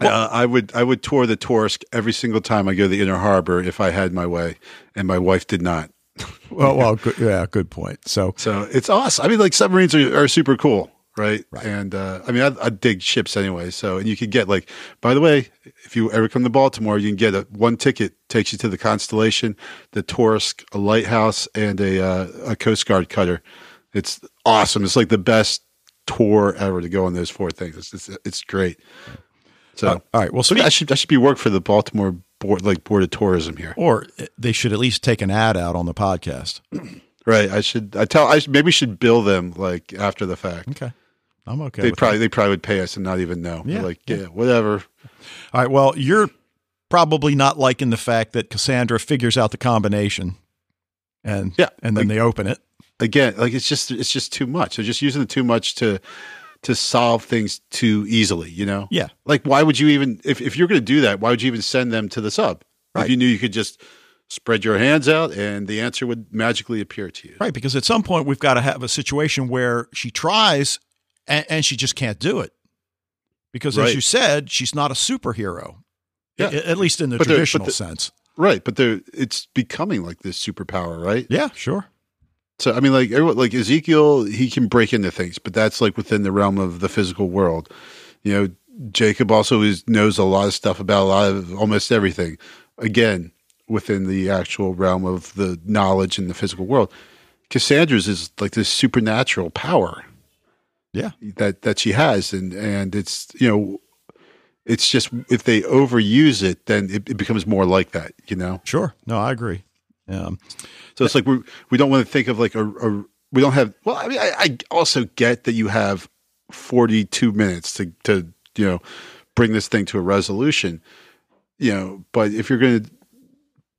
uh, I would I would tour the Torsk every single time I go to the Inner Harbor if I had my way, and my wife did not. (laughs) well, well good, yeah good point so So it's awesome. I mean, like submarines are, are super cool, right? And uh, I mean, I, I dig ships anyway. So and you could get like, by the way, if you ever come to Baltimore, you can get a one ticket takes you to the Constellation, the Torsk, a lighthouse, and a uh, a Coast Guard cutter. It's awesome. It's like the best tour ever to go on those four things. It's it's, it's great. So Uh, all right well so I should I should be work for the Baltimore board like board of tourism here. or they should at least take an ad out on the podcast (clears throat) Right. I should I tell I should, maybe should bill them like after the fact. okay i'm okay they probably they probably would pay us and not even know. They're Yeah, like yeah, whatever. All right. Well, you're probably not liking the fact that Cassandra figures out the combination, and Yeah, and then like- they open it. Again, like it's just it's just too much. They're just using it too much to to solve things too easily. You know. Yeah. Like why would you even if if you're going to do that? Why would you even send them to the sub Right. if you knew you could just spread your hands out, and the answer would magically appear to you. Right, because at some point we've got to have a situation where she tries and, and she just can't do it. Because Right. as you said, she's not a superhero. Yeah. A- At least in the But traditional the- sense. Right, but it's becoming like this superpower, right? Yeah, sure. So I mean, like everyone, like Ezekiel, he can break into things, but that's like within the realm of the physical world. You know, Jacob also is, knows a lot of stuff about a lot of almost everything. Again, within the actual realm of the knowledge in the physical world. Cassandra's is like this supernatural power Yeah. that that she has, and and it's you know, it's just if they overuse it, then it, it becomes more like that. You know. Sure. No, I agree. Um, So it's like we we don't want to think of like a, a we don't have. Well, I mean, I, I also get that you have forty two minutes to to you know bring this thing to a resolution. You know, but if you're going to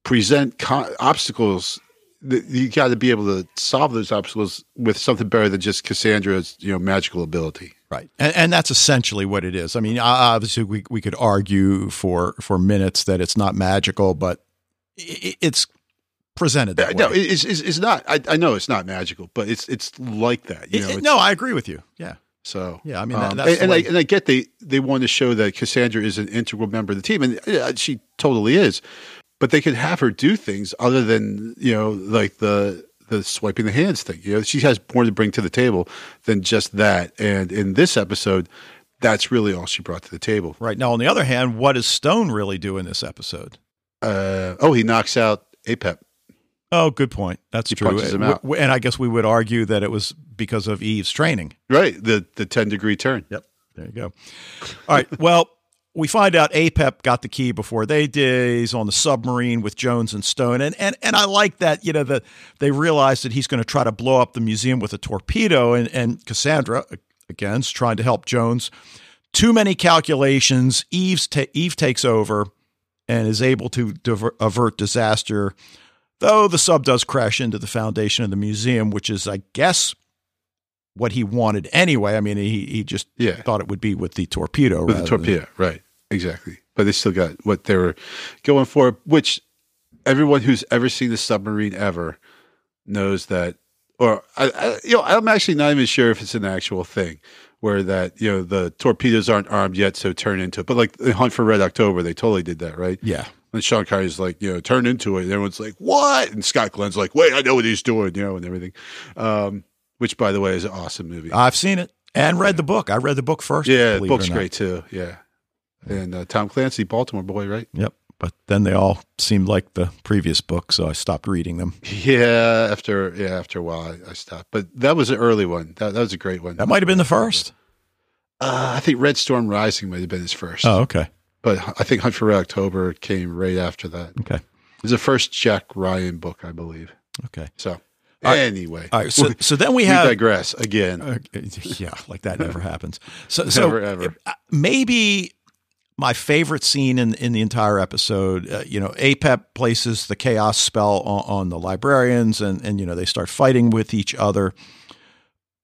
present co- obstacles, th- you got to be able to solve those obstacles with something better than just Cassandra's you know magical ability. Right, and, and that's essentially what it is. I mean, obviously, we we could argue for for minutes that it's not magical, but it's presented that way. No, it's, it's, it's not. I, I know it's not magical, but it's it's like that. You It- know, it- no, I agree with you. Yeah, So Yeah, I mean, that- um, that's and, and I and I get they they want to show that Cassandra is an integral member of the team, and she totally is. But they could have her do things other than you know like the the swiping the hands thing. You know, she has more to bring to the table than just that. And in this episode, that's really all she brought to the table. right. Now, on the other hand, what does Stone really do in this episode? Uh, oh, he knocks out Apep. Oh, good point. That's He true. punches him out. and I guess we would argue that it was because of Eve's training. Right, the the ten degree turn. Yep. There you go. All right. (laughs) Well, we find out APEP got the key before they did. He's on the submarine with Jones and Stone. And and and I like that, you know, that they realize that he's going to try to blow up the museum with a torpedo and and Cassandra again is trying to help Jones. Too many calculations. Eve's ta- Eve takes over and is able to diver- avert disaster. Though the sub does crash into the foundation of the museum, which is, I guess, what he wanted anyway. I mean, he he just Yeah. thought it would be with the torpedo. with the rather than- torpedo, right? Exactly. But they still got what they were going for, which everyone who's ever seen the submarine ever knows that. Or I, I, you know, I'm actually not even sure if it's an actual thing where that you know the torpedoes aren't armed yet, so turn into it. But like the Hunt for Red October, they totally did that, right? Yeah. And Sean Connery's like, you know, turn into it. And everyone's like, what? And Scott Glenn's like, wait, I know what he's doing, you know, and everything. Um, which, by the way, is an awesome movie. I've seen it and read the book. I read the book first. yeah, the believe it or book's great too. Yeah. And uh, Tom Clancy, Baltimore boy, right? Yep. But then they all seemed like the previous book, so I stopped reading them. Yeah, after yeah, after a while I, I stopped. But that was an early one. That that was a great one. That might have been the first. Uh, I think Red Storm Rising might have been his first. Oh, okay. But I think Hunt for Red October came right after that. Okay. It's the first Jack Ryan book, I believe. Okay. So anyway, All right. So, so then we we have digress again. Uh, yeah, (laughs) like that never happens. So, so Never, ever. uh, maybe my favorite scene in in the entire episode. Uh, you know, Apep places the chaos spell on, on the librarians, and and you know they start fighting with each other.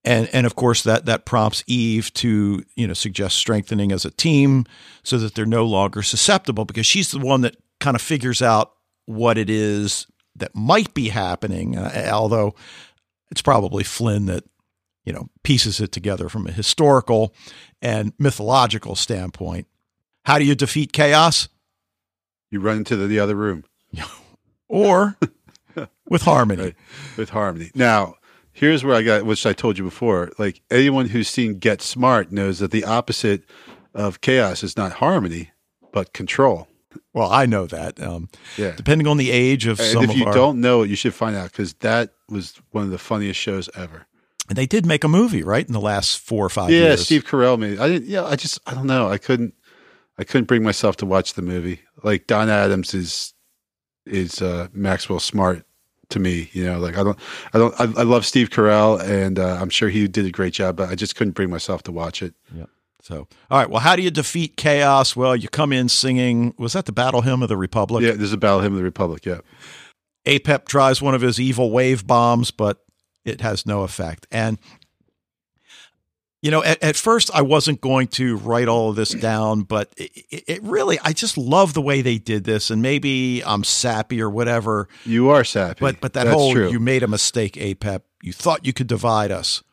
And, and of course that that prompts Eve to you know suggest strengthening as a team so that they're no longer susceptible because she's the one that kind of figures out what it is that might be happening. Uh, although it's probably Flynn that you know pieces it together from a historical and mythological standpoint. How do you defeat chaos? You run into the, the other room (laughs) Or (laughs) with harmony. Right. with Harmony. Now, here's where I got, which I told you before. Like anyone who's seen Get Smart knows that the opposite of chaos is not harmony, but control. Well, I know that. Um, Yeah. depending on the age of And some if of you our, don't know it, you should find out because that was one of the funniest shows ever. And they did make a movie, right, in the last four or five yeah, years. Steve Carell made. I didn't. Yeah, I just. I don't know. I couldn't. I couldn't bring myself to watch the movie. Like Don Adams is is uh, Maxwell Smart to me. You know, like I don't. I don't. I, I love Steve Carell, and uh, I'm sure he did a great job. But I just couldn't bring myself to watch it. Yeah. So, all right. Well, how do you defeat chaos? Well, you come in singing. Was that the Battle Hymn of the Republic? Yeah, there's a Battle Hymn of the Republic. Yeah, Apep tries one of his evil wave bombs, but it has no effect. And You know, at, at, first I wasn't going to write all of this down, but it, it, really, I just love the way they did this. And maybe I'm sappy or whatever. You are sappy. But, but that That's whole, true. you made a mistake, APEP. You thought you could divide us,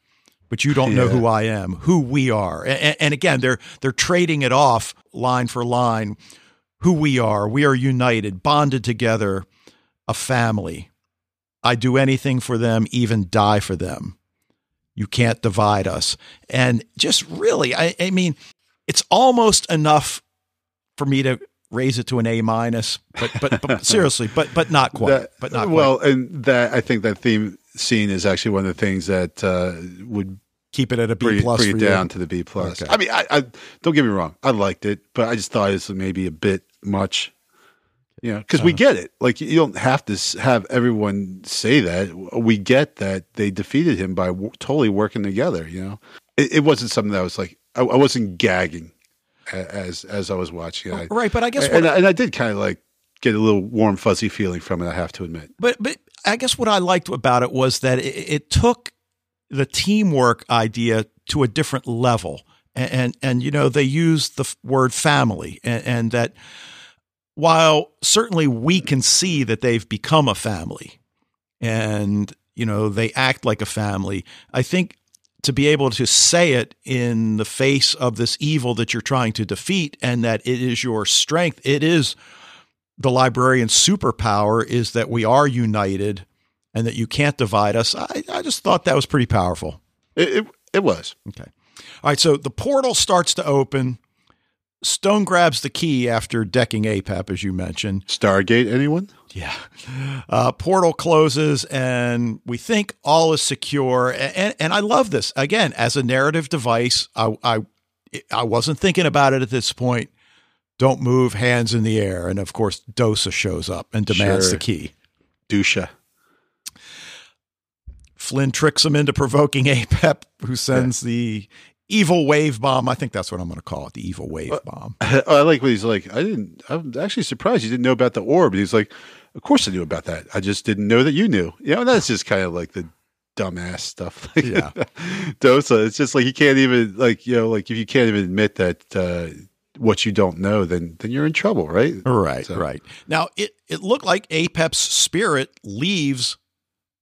but you don't know who I am, who we are. And, and again, they're, they're trading it off line for line. Who we are. We are united, bonded together, a family. I do anything for them, even die for them. You can't divide us. And just really, I, I mean, it's almost enough for me to raise it to an A minus, but, but, but (laughs) seriously, but, but not quite, That- but not well, quite. and that I think that theme scene is actually one of the things that uh, would Keep it at a B bring, plus bring it you. down to the B plus. Okay. I mean, I, I don't get me wrong, I liked it, but I just thought it was maybe a bit much. You know, because Uh. we get it. Like you don't have to have everyone say that. We get that they defeated him by w- totally working together. You know, it, it wasn't something that was like I, I wasn't gagging as as I was watching. it. Right, but I guess and, what, I, and I did kind of like get a little warm fuzzy feeling from it. I have to admit. but but I guess what I liked about it was that it, it took the teamwork idea to a different level, and and, and you know they used the word family, and, and that while certainly we can see that they've become a family, and you know they act like a family, I think. To be able to say it in the face of this evil that you're trying to defeat, and that it is your strength, it is the librarian's superpower is that we are united and that you can't divide us. I, I just thought that was pretty powerful. It it, it was. Okay. All right. So the portal starts to open. Stone grabs the key after decking APEP, as you mentioned. Stargate. Anyone? Yeah. Uh, portal closes, and we think all is secure. And, and I love this. Again, as a narrative device, I, I, I wasn't thinking about it at this point. Don't move, hands in the air. And of course, Dosa shows up and demands Sure. the key. Dusha. Flynn tricks him into provoking APEP, who sends the evil wave bomb. I think that's what I'm going to call it the evil wave bomb. Oh, (laughs) I like what he's like. I didn't. I'm actually surprised you didn't know about the orb. He's like, of course I knew about that. I just didn't know that you knew. You know, that's just kind of like the dumbass stuff. (laughs) Yeah. (laughs) Dosa. It's just like you can't even like you know like if you can't even admit that uh, what you don't know, then then you're in trouble, right? Right, So- right. Now, it, it looked like APEP's spirit leaves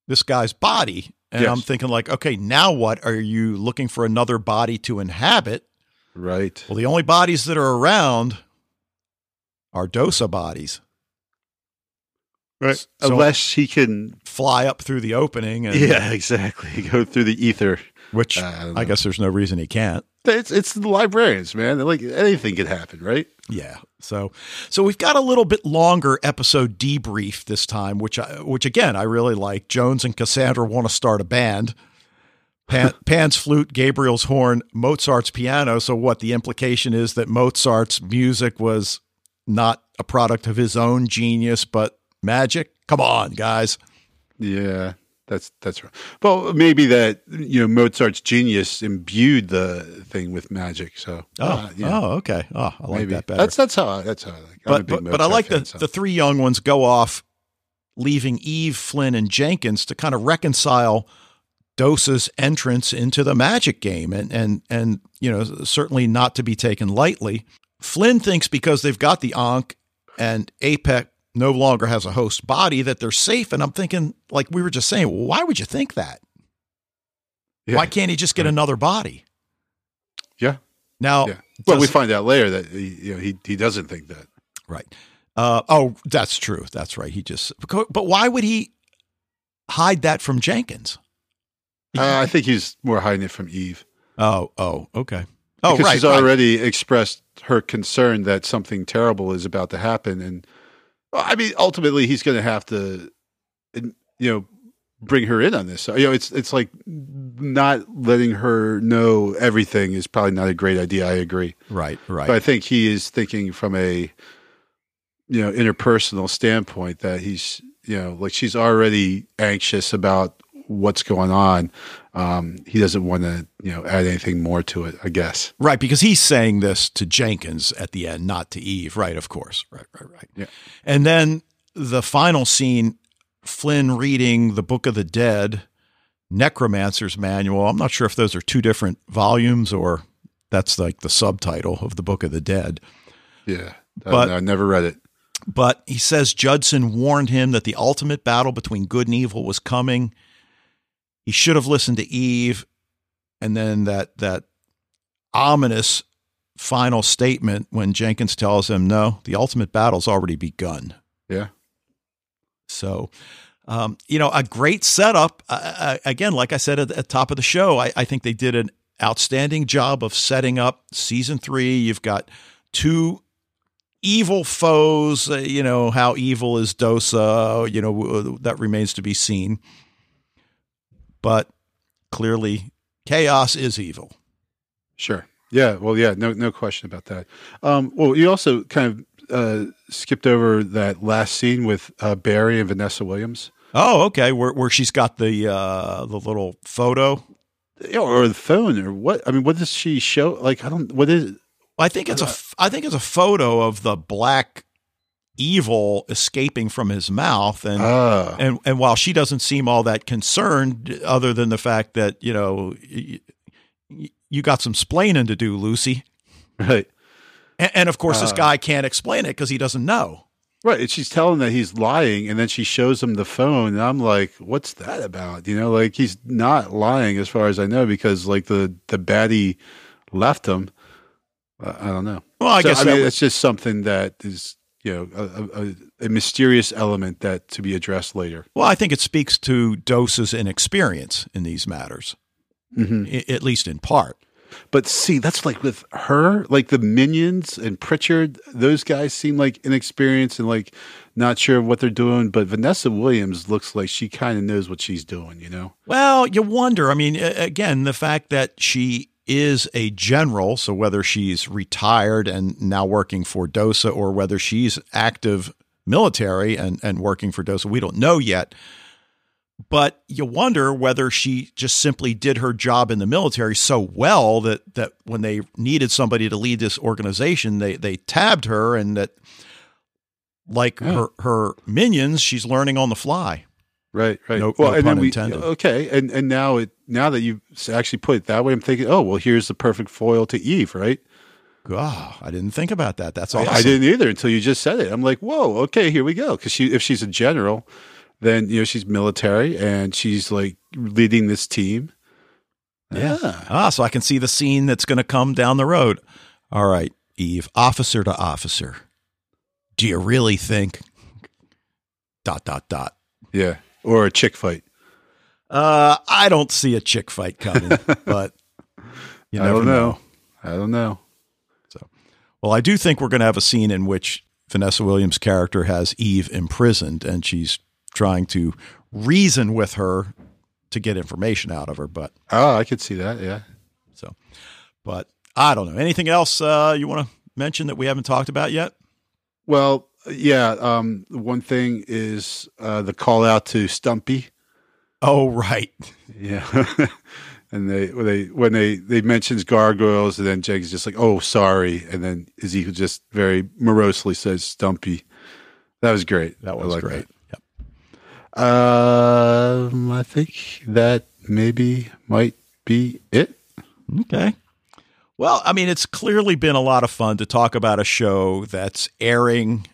this guy's body. And Yes. I'm thinking, like, okay, now what? Are you looking for another body to inhabit? Right. Well, the only bodies that are around are Dosa bodies. Right. So- Unless he can. Fly up through the opening, and, Yeah, (laughs) exactly. Go through the ether. which Uh, I I guess there's no reason he can't. It's it's the librarians, man. Like anything could happen, right? Yeah. So so we've got a little bit longer episode debrief this time, which I, which again I really like. Jones and Cassandra want to start a band. Pan, (laughs) Pan's flute, Gabriel's horn, Mozart's piano. So what the implication is that Mozart's music was not a product of his own genius, but magic. Come on, guys. Yeah, that's that's right. Well, maybe that you know Mozart's genius imbued the thing with magic. So Oh, uh, yeah, oh, okay. Oh, I like maybe that better. that's that's how I, that's how I like. But but, but I like fan, the, so. the three young ones go off, leaving Eve, Flynn, and Jenkins to kind of reconcile Dosa's entrance into the magic game, and and and you know certainly not to be taken lightly. Flynn thinks because they've got the Ankh and APEP no longer has a host body that they're safe, and I'm thinking like we were just saying, well, why would you think that? yeah. Why can't he just get Right. another body? Yeah. Now, Yeah. Well, we find out later that he, you know he he doesn't think that. Right. Uh, oh, that's true. That's right. He just, but why would he hide that from Jenkins? Uh, I think he's more hiding it from Eve. Oh, oh, okay. Oh, because right. she's right. already expressed her concern that something terrible is about to happen, and I mean, ultimately, he's going to have to, you know, bring her in on this. So, you know, it's it's like not letting her know everything is probably not a great idea. I agree, Right, right. but I think he is thinking from a, you know, interpersonal standpoint that he's, you know, like she's already anxious about what's going on. Um, he doesn't want to, you know, add anything more to it. I guess. right, because he's saying this to Jenkins at the end, not to Eve. Right, of course. Right, right, right. Yeah. And then the final scene Flynn reading the Book of the Dead Necromancer's Manual. I'm not sure if those are two different volumes or that's like the subtitle of the Book of the Dead. Yeah, But- I, never read it. But he says Judson warned him that the ultimate battle between good and evil was coming. He should have listened to Eve, and then that that ominous final statement when Jenkins tells him, "No, the ultimate battle's already begun." Yeah, So, um, you know, a great setup. Uh, again, like I said at the top of the show, I, I think they did an outstanding job of setting up season three. You've got two evil foes. Uh, you know how evil is Dosa. You know that remains to be seen. But clearly, chaos is evil. sure. Yeah, well, yeah, no, no question about that. Um, well, you also kind of uh, skipped over that last scene with uh, Barry and Vanessa Williams, Oh, okay. Where where she's got the uh, the little photo. Yeah, or the phone, or what? I mean, what does she show? Like, I don't. What is? I think it's a f- I think it's a photo of the black evil escaping from his mouth and Ah, and and while she doesn't seem all that concerned other than the fact that you know y- y- you got some splaining to do Lucy right, and, and of course this Uh. guy can't explain it because he doesn't know right. And she's telling that he's lying, and then she shows him the phone, and I'm like, what's that about? You know, like he's not lying as far as I know, because like the the baddie left him. Uh, I don't know. well I So, guess I mean, was- it's just something that is you know a, a, a mysterious element that to be addressed later. well I think it speaks to Dosa's and experience in these matters hmm i- at least in part But see, that's like with her, like the minions and Pritchard, those guys seem like inexperienced and like not sure what they're doing. But Vanessa Williams looks like she kind of knows what she's doing, you know? Well, you wonder. I mean, again, the fact that she is a general, so whether she's retired and now working for DOSA or whether she's active military and, and working for DOSA, we don't know yet. But you wonder whether she just simply did her job in the military so well that, that when they needed somebody to lead this organization, they, they tabbed her and that, like Yeah. her, her minions, she's learning on the fly. Right, right. No- well, no and then we intended. okay, and and now it now that you actually put it that way, I'm thinking, oh well, here's the perfect foil to Eve, right? Oh, I didn't think about that. That's awesome. I didn't either until you just said it. I'm like, whoa, okay, here we go. Because she, if she's a general, then you know she's military and she's like leading this team. Yeah. Ah, so I can see the scene that's going to come down the road. All right, Eve, officer to officer. Do you really think? Dot dot dot. yeah, or a chick fight. Uh, I don't see a chick fight coming, (laughs) but you I never don't know. I don't know. So, Well, I do think we're going to have a scene in which Vanessa Williams' character has Eve imprisoned, and she's trying to reason with her to get information out of her. But Oh, I could see that. Yeah. so, but I don't know. Anything else uh, you want to mention that we haven't talked about yet? Well, yeah. Um, one thing is uh, the call out to Stumpy. Oh, right. Yeah. (laughs) and they when they when they they mentions gargoyles, and then Jake's just like, "Oh, sorry," and then Ezekiel just very morosely says, "Stumpy." That was great. That was great. Yep. Um, I think that maybe might be it. Okay. Well, I mean, it's clearly been a lot of fun to talk about a show that's airing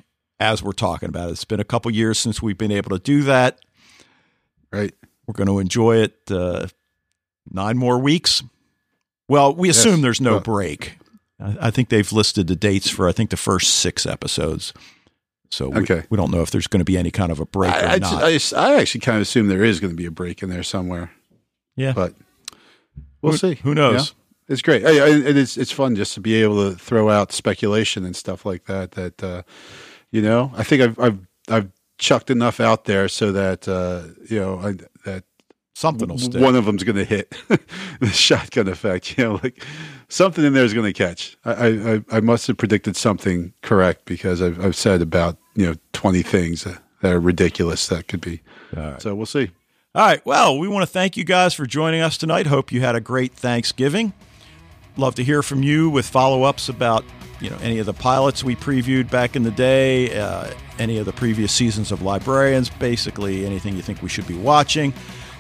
as we're talking about it. It's been a couple years since we've been able to do that. Right. We're going to enjoy it uh, nine more weeks. Well, we assume Yes. there's no Well- break. I, I think they've listed the dates for I think the first six episodes. So we, Okay. we don't know if there's going to be any kind of a break or I, I, not. just- I, I actually kind of assume there is going to be a break in there somewhere, yeah, but we'll who, see. Who knows? Yeah. It's great, and and it's it's fun just to be able to throw out speculation and stuff like that. That uh, you know, I think I've I've I've chucked enough out there so that uh, you know I, that Something will stick. one of them's going to hit (laughs) the shotgun effect. You know, like something in there is going to catch. I, I I- I must have predicted something correct because I've I've said about you know twenty things that, that are ridiculous that could be. All right. So we'll see. All right. Well, we want to thank you guys for joining us tonight. Hope you had a great Thanksgiving. Love to hear from you with follow ups about you know any of the pilots we previewed back in the day, uh, any of the previous seasons of Librarians, basically anything you think we should be watching.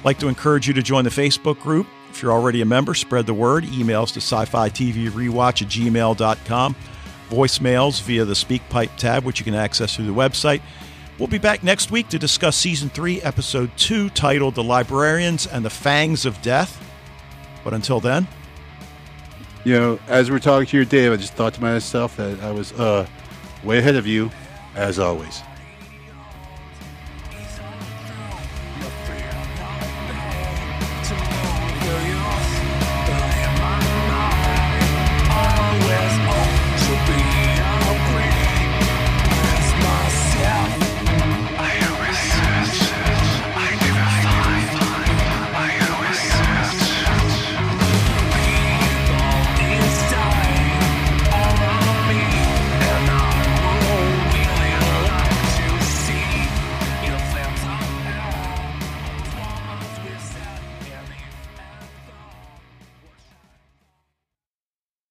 like to encourage you to join the Facebook group. If you're already a member, spread the word. Emails to sci fi TV rewatch at gmail.com. Voicemails via the SpeakPipe tab, which you can access through the website. We'll be back next week to discuss Season 3, Episode 2, titled The Librarians and the Fangs of Death. But until then, You know, as we're talking here, Dave, I just thought to myself that I was uh, way ahead of you, as always.